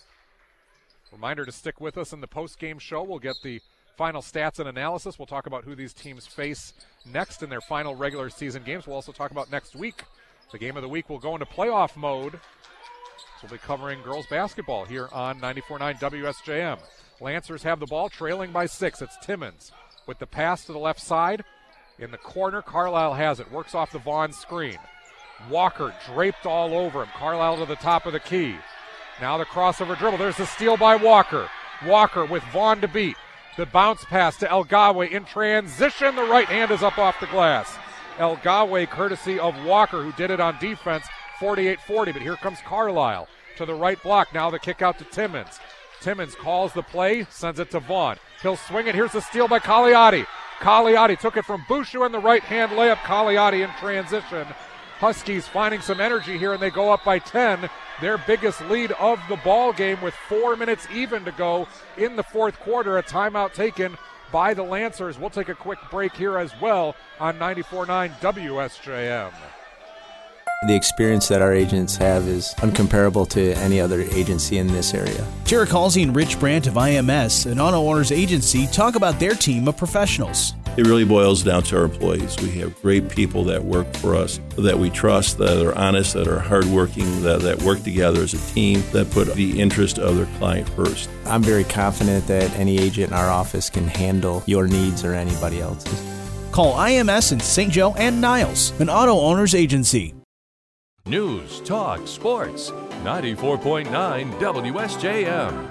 S9: Reminder to stick with us in the post game show. We'll get the final stats and analysis. We'll talk about who these teams face next in their final regular season games. We'll also talk about next week. The game of the week will go into playoff mode. We'll be covering girls basketball here on 94.9 WSJM. Lancers have the ball, trailing by six. It's Timmons with the pass to the left side. In the corner, Carlisle has it. Works off the Vaughn screen. Walker draped all over him. Carlisle to the top of the key. Now the crossover dribble. There's the steal by Walker. Walker with Vaughn to beat. The bounce pass to El Gawe in transition. The right hand is up off the glass. El Gawe, courtesy of Walker, who did it on defense, 48 40. But here comes Carlisle to the right block. Now the kick out to Timmons. Timmons calls the play, sends it to Vaughn. He'll swing it. Here's the steal by Cagliotti. Cagliotti took it from Bushu in the right hand layup. Cagliotti in transition. Huskies finding some energy here, and they go up by 10. Their biggest lead of the ball game with four minutes even to go in the fourth quarter. A timeout taken by the Lancers. We'll take a quick break here as well on 94.9 WSJM.
S6: The experience that our agents have is uncomparable to any other agency in this area.
S3: Derek Halsey and Rich Brandt of IMS, an auto owners agency, talk about their team of professionals.
S7: It really boils down to our employees. We have great people that work for us, that we trust, that are honest, that are hardworking, that, that work together as a team, that put the interest of their client first.
S6: I'm very confident that any agent in our office can handle your needs or anybody else's.
S3: Call IMS in St. Joe and Niles, an auto owners agency.
S1: News, talk, sports. 94.9 WSJM.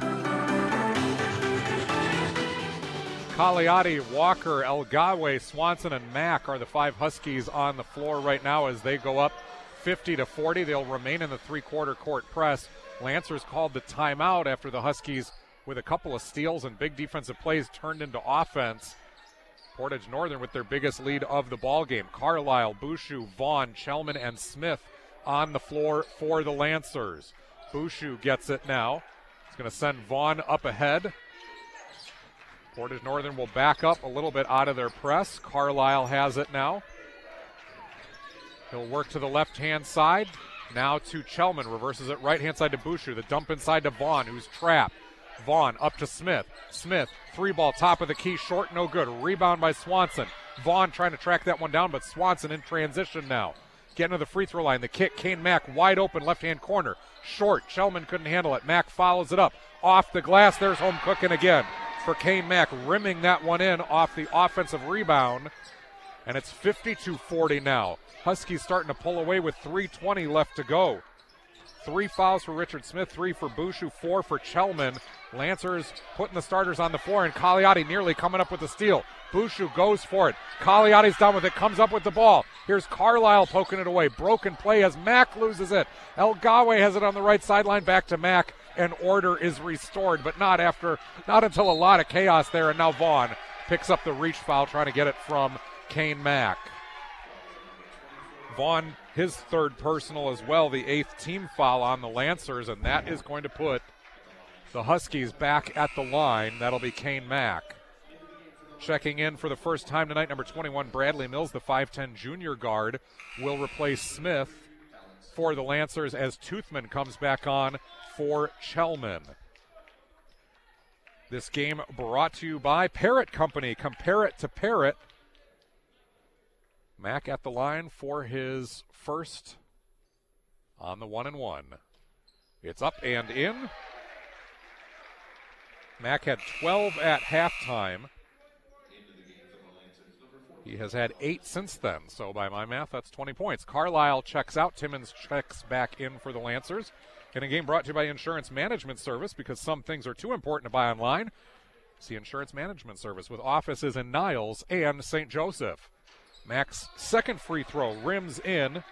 S9: Cagliotti, Walker, El Gawe, Swanson, and Mack are the five Huskies on the floor right now as they go up 50 to 40. They'll remain in the three-quarter court press. Lancers called the timeout after the Huskies, with a couple of steals and big defensive plays, turned into offense. Portage Northern with their biggest lead of the ball game. Carlisle, Bushu, Vaughn, Chelman, and Smith on the floor for the Lancers. Bushu gets it now. He's going to send Vaughn up ahead. Portage Northern will back up a little bit out of their press. Carlisle has it now. He'll work to the left hand side. Now to Chelman. Reverses it right hand side to Bushu. The dump inside to Vaughn, who's trapped. Vaughn up to Smith. Smith, three ball, top of the key, short, no good. Rebound by Swanson. Vaughn trying to track that one down, but Swanson in transition now. Getting to the free throw line. The kick, Kane Mack wide open left hand corner. Short. Chelman couldn't handle it. Mack follows it up. Off the glass. There's home cooking again for Kane Mack, rimming that one in off the offensive rebound. And it's 52 40 now. Huskies starting to pull away with 3.20 left to go. Three fouls for Richard Smith, three for Bushu, four for Chelman. Lancers putting the starters on the floor, and Cagliotti nearly coming up with the steal. Bushu goes for it. Cagliotti's done with it, comes up with the ball. Here's Carlisle poking it away. Broken play as Mack loses it. El Gawe has it on the right sideline, back to Mack, and order is restored, but not after, not until a lot of chaos there. And now Vaughn picks up the reach foul, trying to get it from Kane Mack. Vaughn, his third personal as well, the eighth team foul on the Lancers, and that is going to put the Huskies back at the line. That'll be Kane Mack. Checking in for the first time tonight, number 21, Bradley Mills, the 5'10 junior guard, will replace Smith for the Lancers as Toothman comes back on for Chelman. This game brought to you by Parrott Company. Compare it to Parrott. Mack at the line for his first on the one and one. It's up and in. Mack had 12 at halftime. He has had eight since then, so by my math, that's 20 points. Carlisle checks out. Timmons checks back in for the Lancers. In a game brought to you by Insurance Management Service because some things are too important to buy online. See Insurance Management Service with offices in Niles and St. Joseph. Mack's second free throw rims in.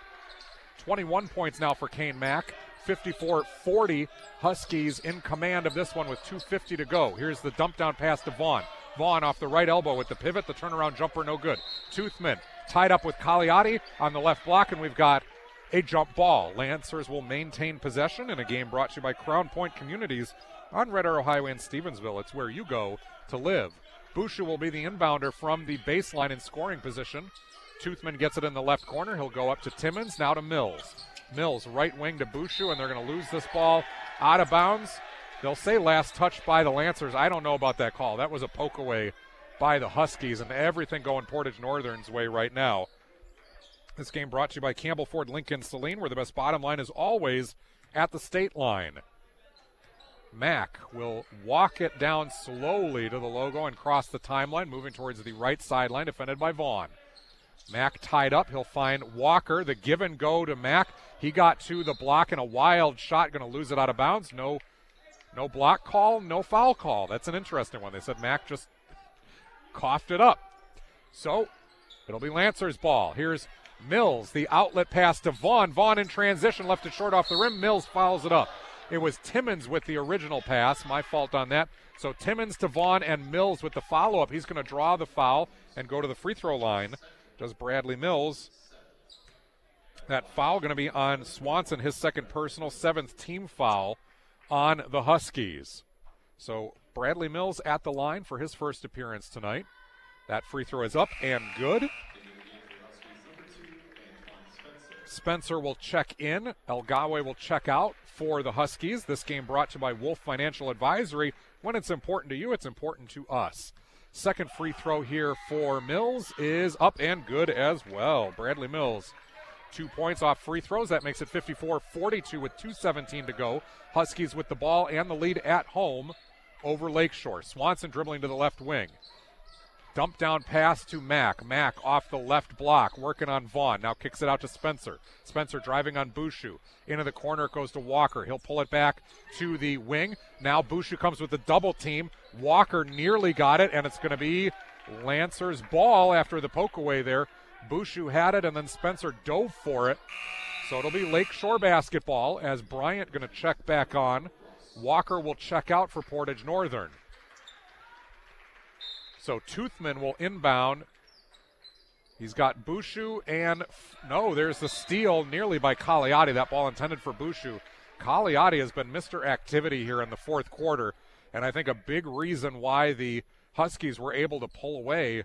S9: 21 points now for Kane Mack. 54 40. Huskies in command of this one with 2.50 to go. Here's the dump down pass to Vaughn. Vaughn off the right elbow with the pivot. The turnaround jumper, no good. Toothman tied up with Cagliotti on the left block, and we've got a jump ball. Lancers will maintain possession in a game brought to you by Crown Point Communities on Red Arrow Highway in Stevensville. It's where you go to live. Bushu will be the inbounder from the baseline in scoring position. Toothman gets it in the left corner. He'll go up to Timmons, now to Mills. Mills, right wing to Bushu, and they're going to lose this ball out of bounds. They'll say last touch by the Lancers. I don't know about that call. That was a poke away by the Huskies, and everything going Portage Northern's way right now. This game brought to you by Campbell Ford Lincoln Saline, where the best bottom line is always at the state line. Mack will walk it down slowly to the logo and cross the timeline, moving towards the right sideline, defended by Vaughn. Mack tied up. He'll find Walker. The give and go to Mack. He got to the block in a wild shot, going to lose it out of bounds. No, no block call, no foul call. That's an interesting one. They said Mack just coughed it up. So it'll be Lancer's ball. Here's Mills, the outlet pass to Vaughn. Vaughn in transition, left it short off the rim. Mills fouls it up. It was Timmons with the original pass. My fault on that. So Timmons to Vaughn and Mills with the follow up. He's going to draw the foul and go to the free throw line. Does Bradley Mills. That foul going to be on Swanson, his second personal, seventh team foul on the Huskies. So Bradley Mills at the line for his first appearance tonight. That free throw is up and good. Spencer will check in. Elgawe will check out for the Huskies. This game brought to you by Wolf Financial Advisory. When it's important to you, it's important to us. Second free throw here for Mills is up and good as well. Bradley Mills, two points off free throws. That makes it 54 42 with 2.17 to go. Huskies with the ball and the lead at home over Lakeshore. Swanson dribbling to the left wing. Dump down pass to Mack. Mack off the left block, working on Vaughn. Now kicks it out to Spencer. Spencer driving on Bushu. Into the corner it goes to Walker. He'll pull it back to the wing. Now Bushu comes with the double team. Walker nearly got it, and it's going to be Lancer's ball after the poke away there. Bushu had it, and then Spencer dove for it. So it'll be Lakeshore basketball as Bryant going to check back on. Walker will check out for Portage Northern. So Toothman will inbound. He's got Bushu and no, there's the steal nearly by Cagliotti. That ball intended for Bushu. Cagliotti has been Mr. Activity here in the fourth quarter, and I think a big reason why the Huskies were able to pull away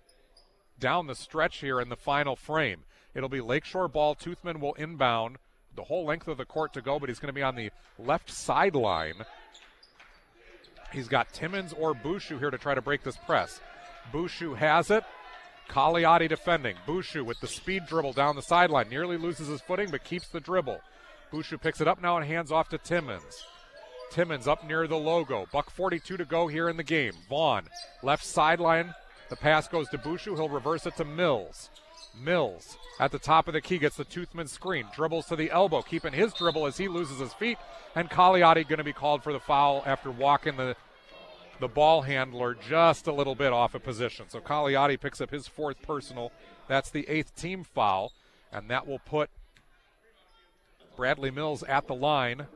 S9: down the stretch here in the final frame. It'll be Lakeshore ball. Toothman will inbound the whole length of the court to go, but he's going to be on the left sideline. He's got Timmons or Bushu here to try to break this press. Bushu has it. Cagliotti defending. Bushu with the speed dribble down the sideline. Nearly loses his footing, but keeps the dribble. Bushu picks it up now and hands off to Timmons. Timmons up near the logo. Buck 42 to go here in the game. Vaughn, left sideline. The pass goes to Bushu. He'll reverse it to Mills. Mills at the top of the key gets the Toothman screen, dribbles to the elbow, keeping his dribble as he loses his feet, and Cagliotti going to be called for the foul after walking the the ball handler just a little bit off of position. So Cagliotti picks up his fourth personal. That's the eighth team foul, and that will put Bradley Mills at the line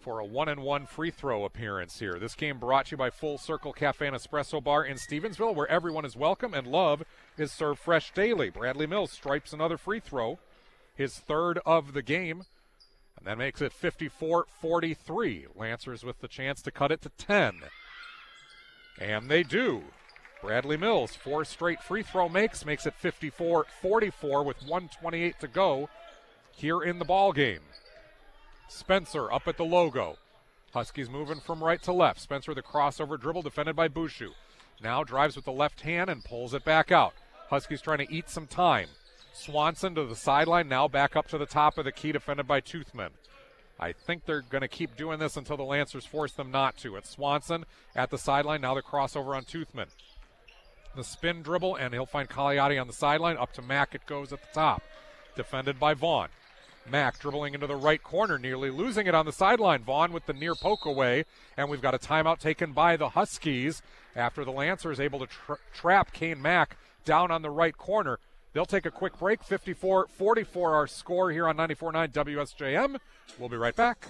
S9: for a one and one free throw appearance here. This game brought to you by Full Circle Cafe and Espresso Bar in Stevensville, where everyone is welcome and love is served fresh daily. Bradley Mills stripes another free throw, his third of the game, and that makes it 54 43. Lancers with the chance to cut it to 10. And they do. Bradley Mills, four straight free throw makes, makes it 54 44 with 128 to go here in the ball game. Spencer up at the logo. Huskies moving from right to left. Spencer the crossover dribble defended by Bushu. Now drives with the left hand and pulls it back out. Huskies trying to eat some time. Swanson to the sideline, now back up to the top of the key, defended by Toothman. I think they're going to keep doing this until the Lancers force them not to. It's Swanson at the sideline, now the crossover on Toothman. The spin dribble, and he'll find Cagliotti on the sideline. Up to Mack, it goes at the top. Defended by Vaughn. Mack dribbling into the right corner, nearly losing it on the sideline. Vaughn with the near poke away, and we've got a timeout taken by the Huskies after the Lancers able to tra- trap Kane Mack down on the right corner. They'll take a quick break. 54 44 our score here on 94.9 WSJM. We'll be right back.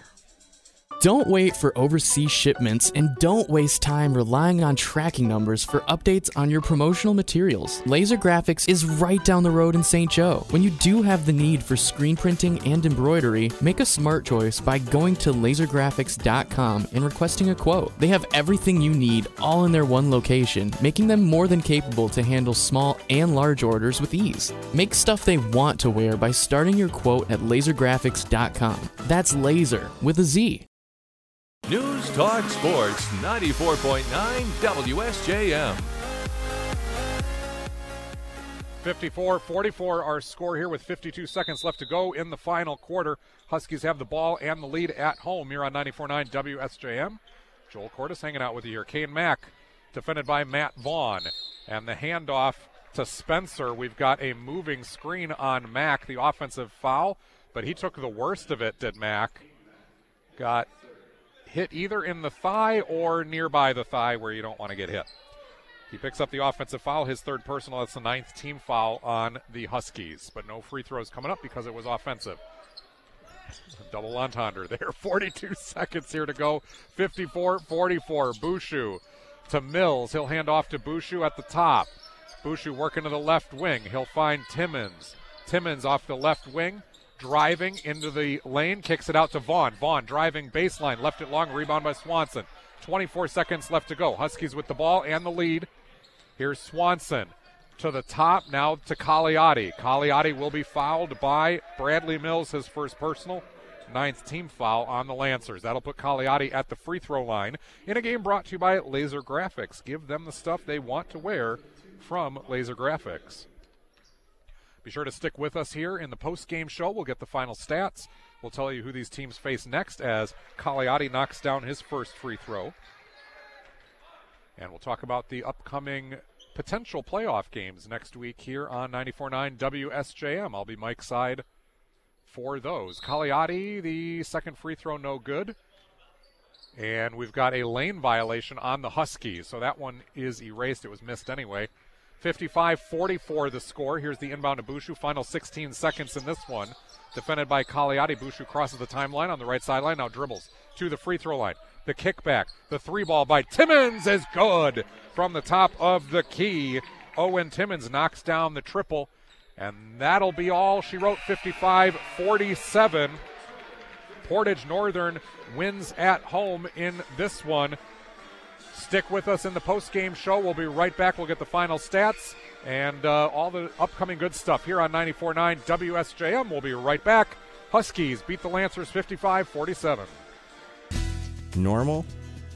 S8: Don't wait for overseas shipments and don't waste time relying on tracking numbers for updates on your promotional materials. Lazer Graphics is right down the road in St. Joe. When you do have the need for screen printing and embroidery, make a smart choice by going to lazergraphics.com and requesting a quote. They have everything you need all in their one location, making them more than capable to handle small and large orders with ease. Make stuff they want to wear by starting your quote at lazergraphics.com. That's laser with a Z.
S1: News Talk Sports 94.9 WSJM.
S9: 54 44 our score here with 52 seconds left to go in the final quarter. Huskies have the ball and the lead at home here on 94.9 WSJM. Joel Cordes hanging out with you here. Kane Mack defended by Matt Vaughn. And the handoff to Spencer. We've got a moving screen on Mack, the offensive foul, but he took the worst of it, did Mack. Got hit either in the thigh or nearby the thigh where you don't want to get hit. He picks up the offensive foul, his third personal. That's the ninth team foul on the Huskies. But no free throws coming up because it was offensive. Double entendre there. 42 seconds here to go. 54 44. Bushu to Mills. He'll hand off to Bushu at the top. Bushu working to the left wing. He'll find Timmons. Timmons off the left wing driving into the lane, kicks it out to Vaughn. Vaughn driving baseline, left it long, rebound by Swanson. 24 seconds left to go. Huskies with the ball and the lead. Here's Swanson to the top, now to Cagliotti. Cagliotti will be fouled by Bradley Mills, his first personal. Ninth team foul on the Lancers. That'll put Cagliotti at the free throw line in a game brought to you by Lazer Graphics. Give them the stuff they want to wear from Lazer Graphics. Be sure to stick with us here in the post game show. We'll get the final stats. We'll tell you who these teams face next as Cagliotti knocks down his first free throw. And we'll talk about the upcoming potential playoff games next week here on 94.9 WSJM. I'll be Mike Side for those. Cagliotti, the second free throw, no good. And we've got a lane violation on the Huskies, so that one is erased. It was missed anyway. 55 44 the score. Here's the inbound to Bushu. Final 16 seconds in this one. Defended by Cagliotti. Bushu crosses the timeline on the right sideline. Now dribbles to the free throw line. The kickback. The three ball by Timmons is good from the top of the key. Owen Timmons knocks down the triple. And that'll be all. She wrote 55 47. Portage Northern wins at home in this one. Stick with us in the post game show. We'll be right back. We'll get the final stats and uh, all the upcoming good stuff here on 94.9 WSJM. We'll be right back. Huskies beat the Lancers 55 47.
S10: Normal?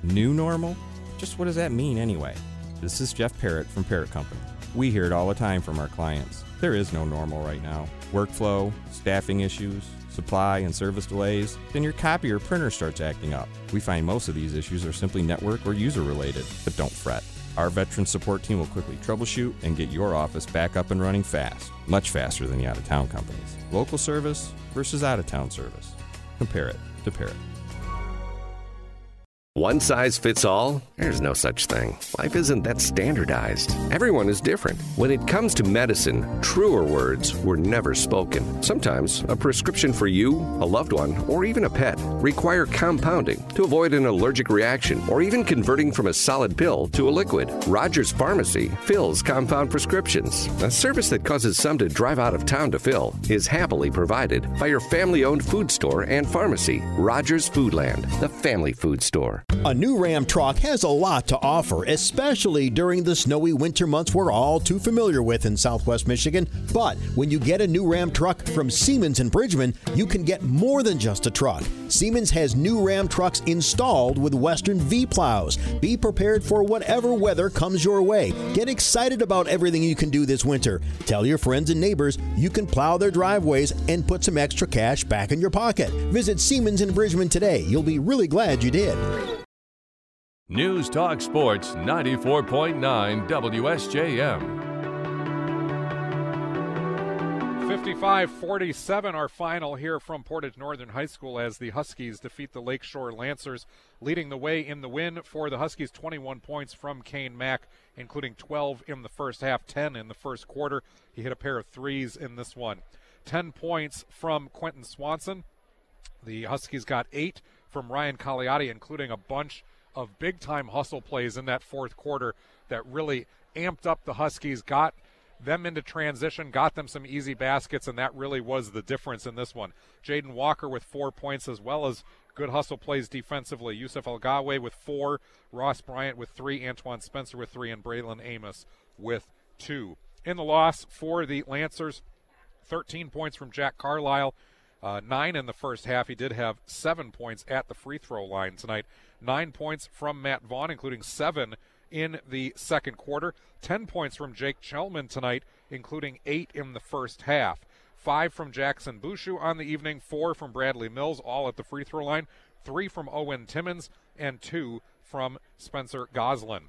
S10: New normal? Just what does that mean anyway? This is Jeff Parrott from Parrott Company. We hear it all the time from our clients. There is no normal right now. Workflow, staffing issues, supply and service delays, then your copy or printer starts acting up. We find most of these issues are simply network or user related, but don't fret. Our veteran support team will quickly troubleshoot and get your office back up and running fast, much faster than the out of town companies. Local service versus out of town service. Compare it to Parrott.
S11: One size fits all? There's no such thing. Life isn't that standardized. Everyone is different. When it comes to medicine, truer words were never spoken. Sometimes a prescription for you, a loved one, or even a pet require compounding to avoid an allergic reaction or even converting from a solid pill to a liquid. Rogers Pharmacy fills compound prescriptions. A service that causes some to drive out of town to fill is happily provided by your family owned food store and pharmacy, Rogers Foodland, the family food store.
S13: A new Ram truck has a lot to offer, especially during the snowy winter months we're all too familiar with in southwest Michigan. But when you get a new Ram truck from Siemens and Bridgman, you can get more than just a truck. Siemens has new Ram trucks installed with Western V plows. Be prepared for whatever weather comes your way. Get excited about everything you can do this winter. Tell your friends and neighbors you can plow their driveways and put some extra cash back in your pocket. Visit Siemens and Bridgman today. You'll be really glad you did.
S1: News Talk Sports 94.9 WSJM.
S9: 55 47, our final here from Portage Northern High School as the Huskies defeat the Lakeshore Lancers, leading the way in the win for the Huskies 21 points from Kane Mack, including 12 in the first half, 10 in the first quarter. He hit a pair of threes in this one. 10 points from Quentin Swanson. The Huskies got eight from Ryan Cagliotti, including a bunch of big time hustle plays in that fourth quarter that really amped up the Huskies, got them into transition, got them some easy baskets, and that really was the difference in this one. Jaden Walker with four points as well as good hustle plays defensively. Yusuf Elgawe with four, Ross Bryant with three, Antoine Spencer with three, and Braylon Amos with two. In the loss for the Lancers, 13 points from Jack Carlisle. Uh, nine in the first half. He did have seven points at the free throw line tonight. Nine points from Matt Vaughn, including seven in the second quarter. Ten points from Jake Chelman tonight, including eight in the first half. Five from Jackson Bushu on the evening, four from Bradley Mills, all at the free throw line, three from Owen Timmons, and two from Spencer Goslin.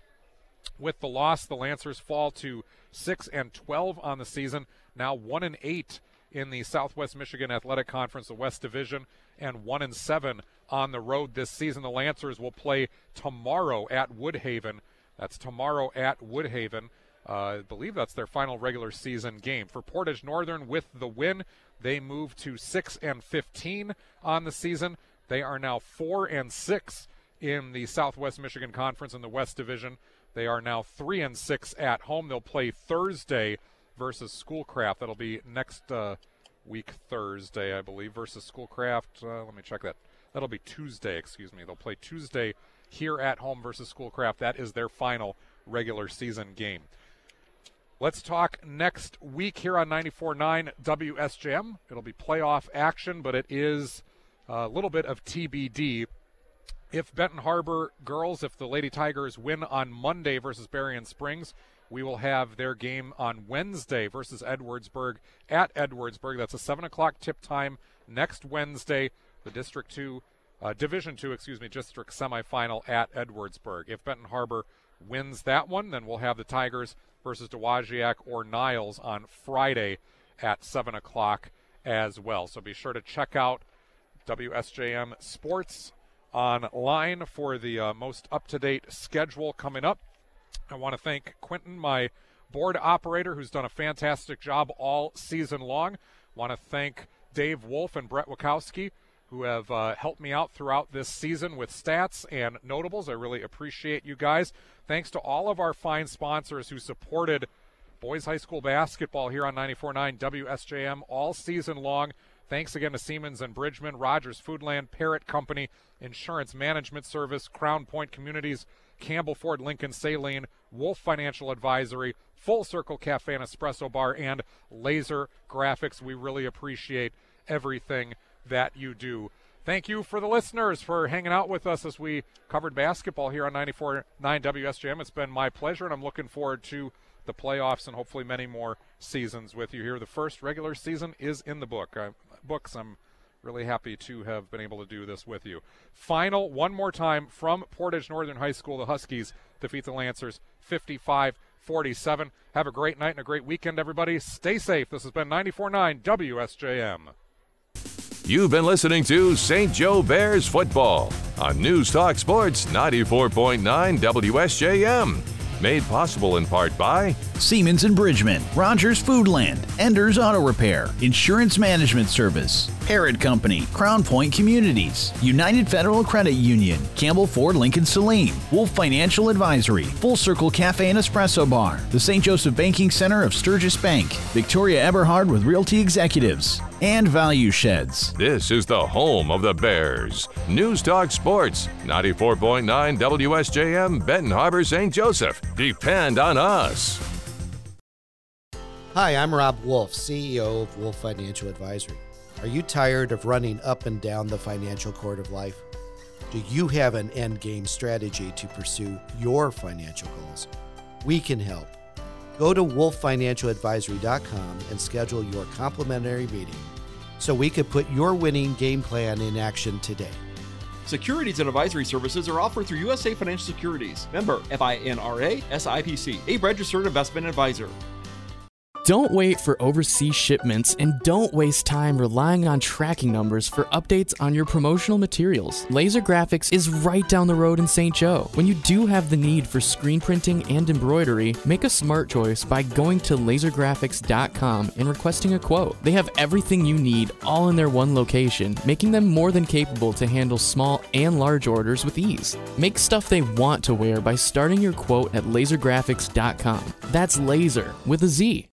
S9: With the loss, the Lancers fall to 6 and 12 on the season, now 1 and 8 in the Southwest Michigan Athletic Conference, the West Division, and 1 and 7 on the road this season. The Lancers will play tomorrow at Woodhaven. That's tomorrow at Woodhaven. Uh, I believe that's their final regular season game. For Portage Northern, with the win, they move to 6 and 15 on the season. They are now 4 and 6 in the Southwest Michigan Conference in the West Division. They are now 3 and 6 at home. They'll play Thursday versus Schoolcraft. That'll be next uh, week Thursday, I believe, versus Schoolcraft. Uh, let me check that. That'll be Tuesday, excuse me. They'll play Tuesday here at home versus Schoolcraft. That is their final regular season game. Let's talk next week here on 94.9 WSJM. It'll be playoff action, but it is a little bit of TBD. If Benton Harbor girls, if the Lady Tigers win on Monday versus Berrien Springs, we will have their game on Wednesday versus Edwardsburg at Edwardsburg. That's a 7 o'clock tip time next Wednesday. The District 2, uh, Division 2, excuse me, District semifinal at Edwardsburg. If Benton Harbor wins that one, then we'll have the Tigers versus Dowagiac or Niles on Friday at 7 o'clock as well. So be sure to check out WSJM Sports online for the uh, most up to date schedule coming up. I want to thank Quentin, my board operator, who's done a fantastic job all season long. Want to thank Dave Wolf and Brett Wachowski, who have uh, helped me out throughout this season with stats and notables. I really appreciate you guys. Thanks to all of our fine sponsors who supported boys high school basketball here on 94.9 WSJM all season long. Thanks again to Siemens and Bridgman, Rogers Foodland, Parrott Company, Insurance Management Service, Crown Point Communities, Campbell Ford Lincoln Saline, Wolf Financial Advisory, Full Circle Cafe and Espresso Bar, and Lazer Graphics. We really appreciate everything that you do. Thank you for the listeners for hanging out with us as we covered basketball here on 94.9 WSJM. It's been my pleasure, and I'm looking forward to the playoffs and hopefully many more seasons with you here. The first regular season is in the book. Uh, books. I'm Really happy to have been able to do this with you. Final, one more time from Portage Northern High School. The Huskies defeat the Lancers 55 47. Have a great night and a great weekend, everybody. Stay safe. This has been 94.9 WSJM.
S1: You've been listening to St. Joe Bears football on News Talk Sports 94.9 WSJM. Made possible in part by
S3: Siemens and Bridgman, Rogers Foodland, Enders Auto Repair, Insurance Management Service, Parrott Company, Crown Point Communities, United Federal Credit Union, Campbell Ford Lincoln Saline, Wolf Financial Advisory, Full Circle Cafe and Espresso Bar, the St. Joseph Banking Center of Sturgis Bank, Victoria Eberhard with Realty Executives, and Value Sheds.
S1: This is the home of the Bears. News Talk Sports 94.9 WSJM Benton Harbor St. Joseph. Depend on us.
S14: Hi, I'm Rob Wolf, CEO of Wolf Financial Advisory. Are you tired of running up and down the financial court of life? Do you have an end game strategy to pursue your financial goals? We can help. Go to wolffinancialadvisory.com and schedule your complimentary meeting so we could put your winning game plan in action today.
S15: Securities and advisory services are offered through USA Financial Securities. Member FINRA SIPC, a registered investment advisor.
S8: Don't wait for overseas shipments and don't waste time relying on tracking numbers for updates on your promotional materials. Lazer Graphics is right down the road in St. Joe. When you do have the need for screen printing and embroidery, make a smart choice by going to lazergraphics.com and requesting a quote. They have everything you need all in their one location, making them more than capable to handle small and large orders with ease. Make stuff they want to wear by starting your quote at lazergraphics.com. That's laser with a Z.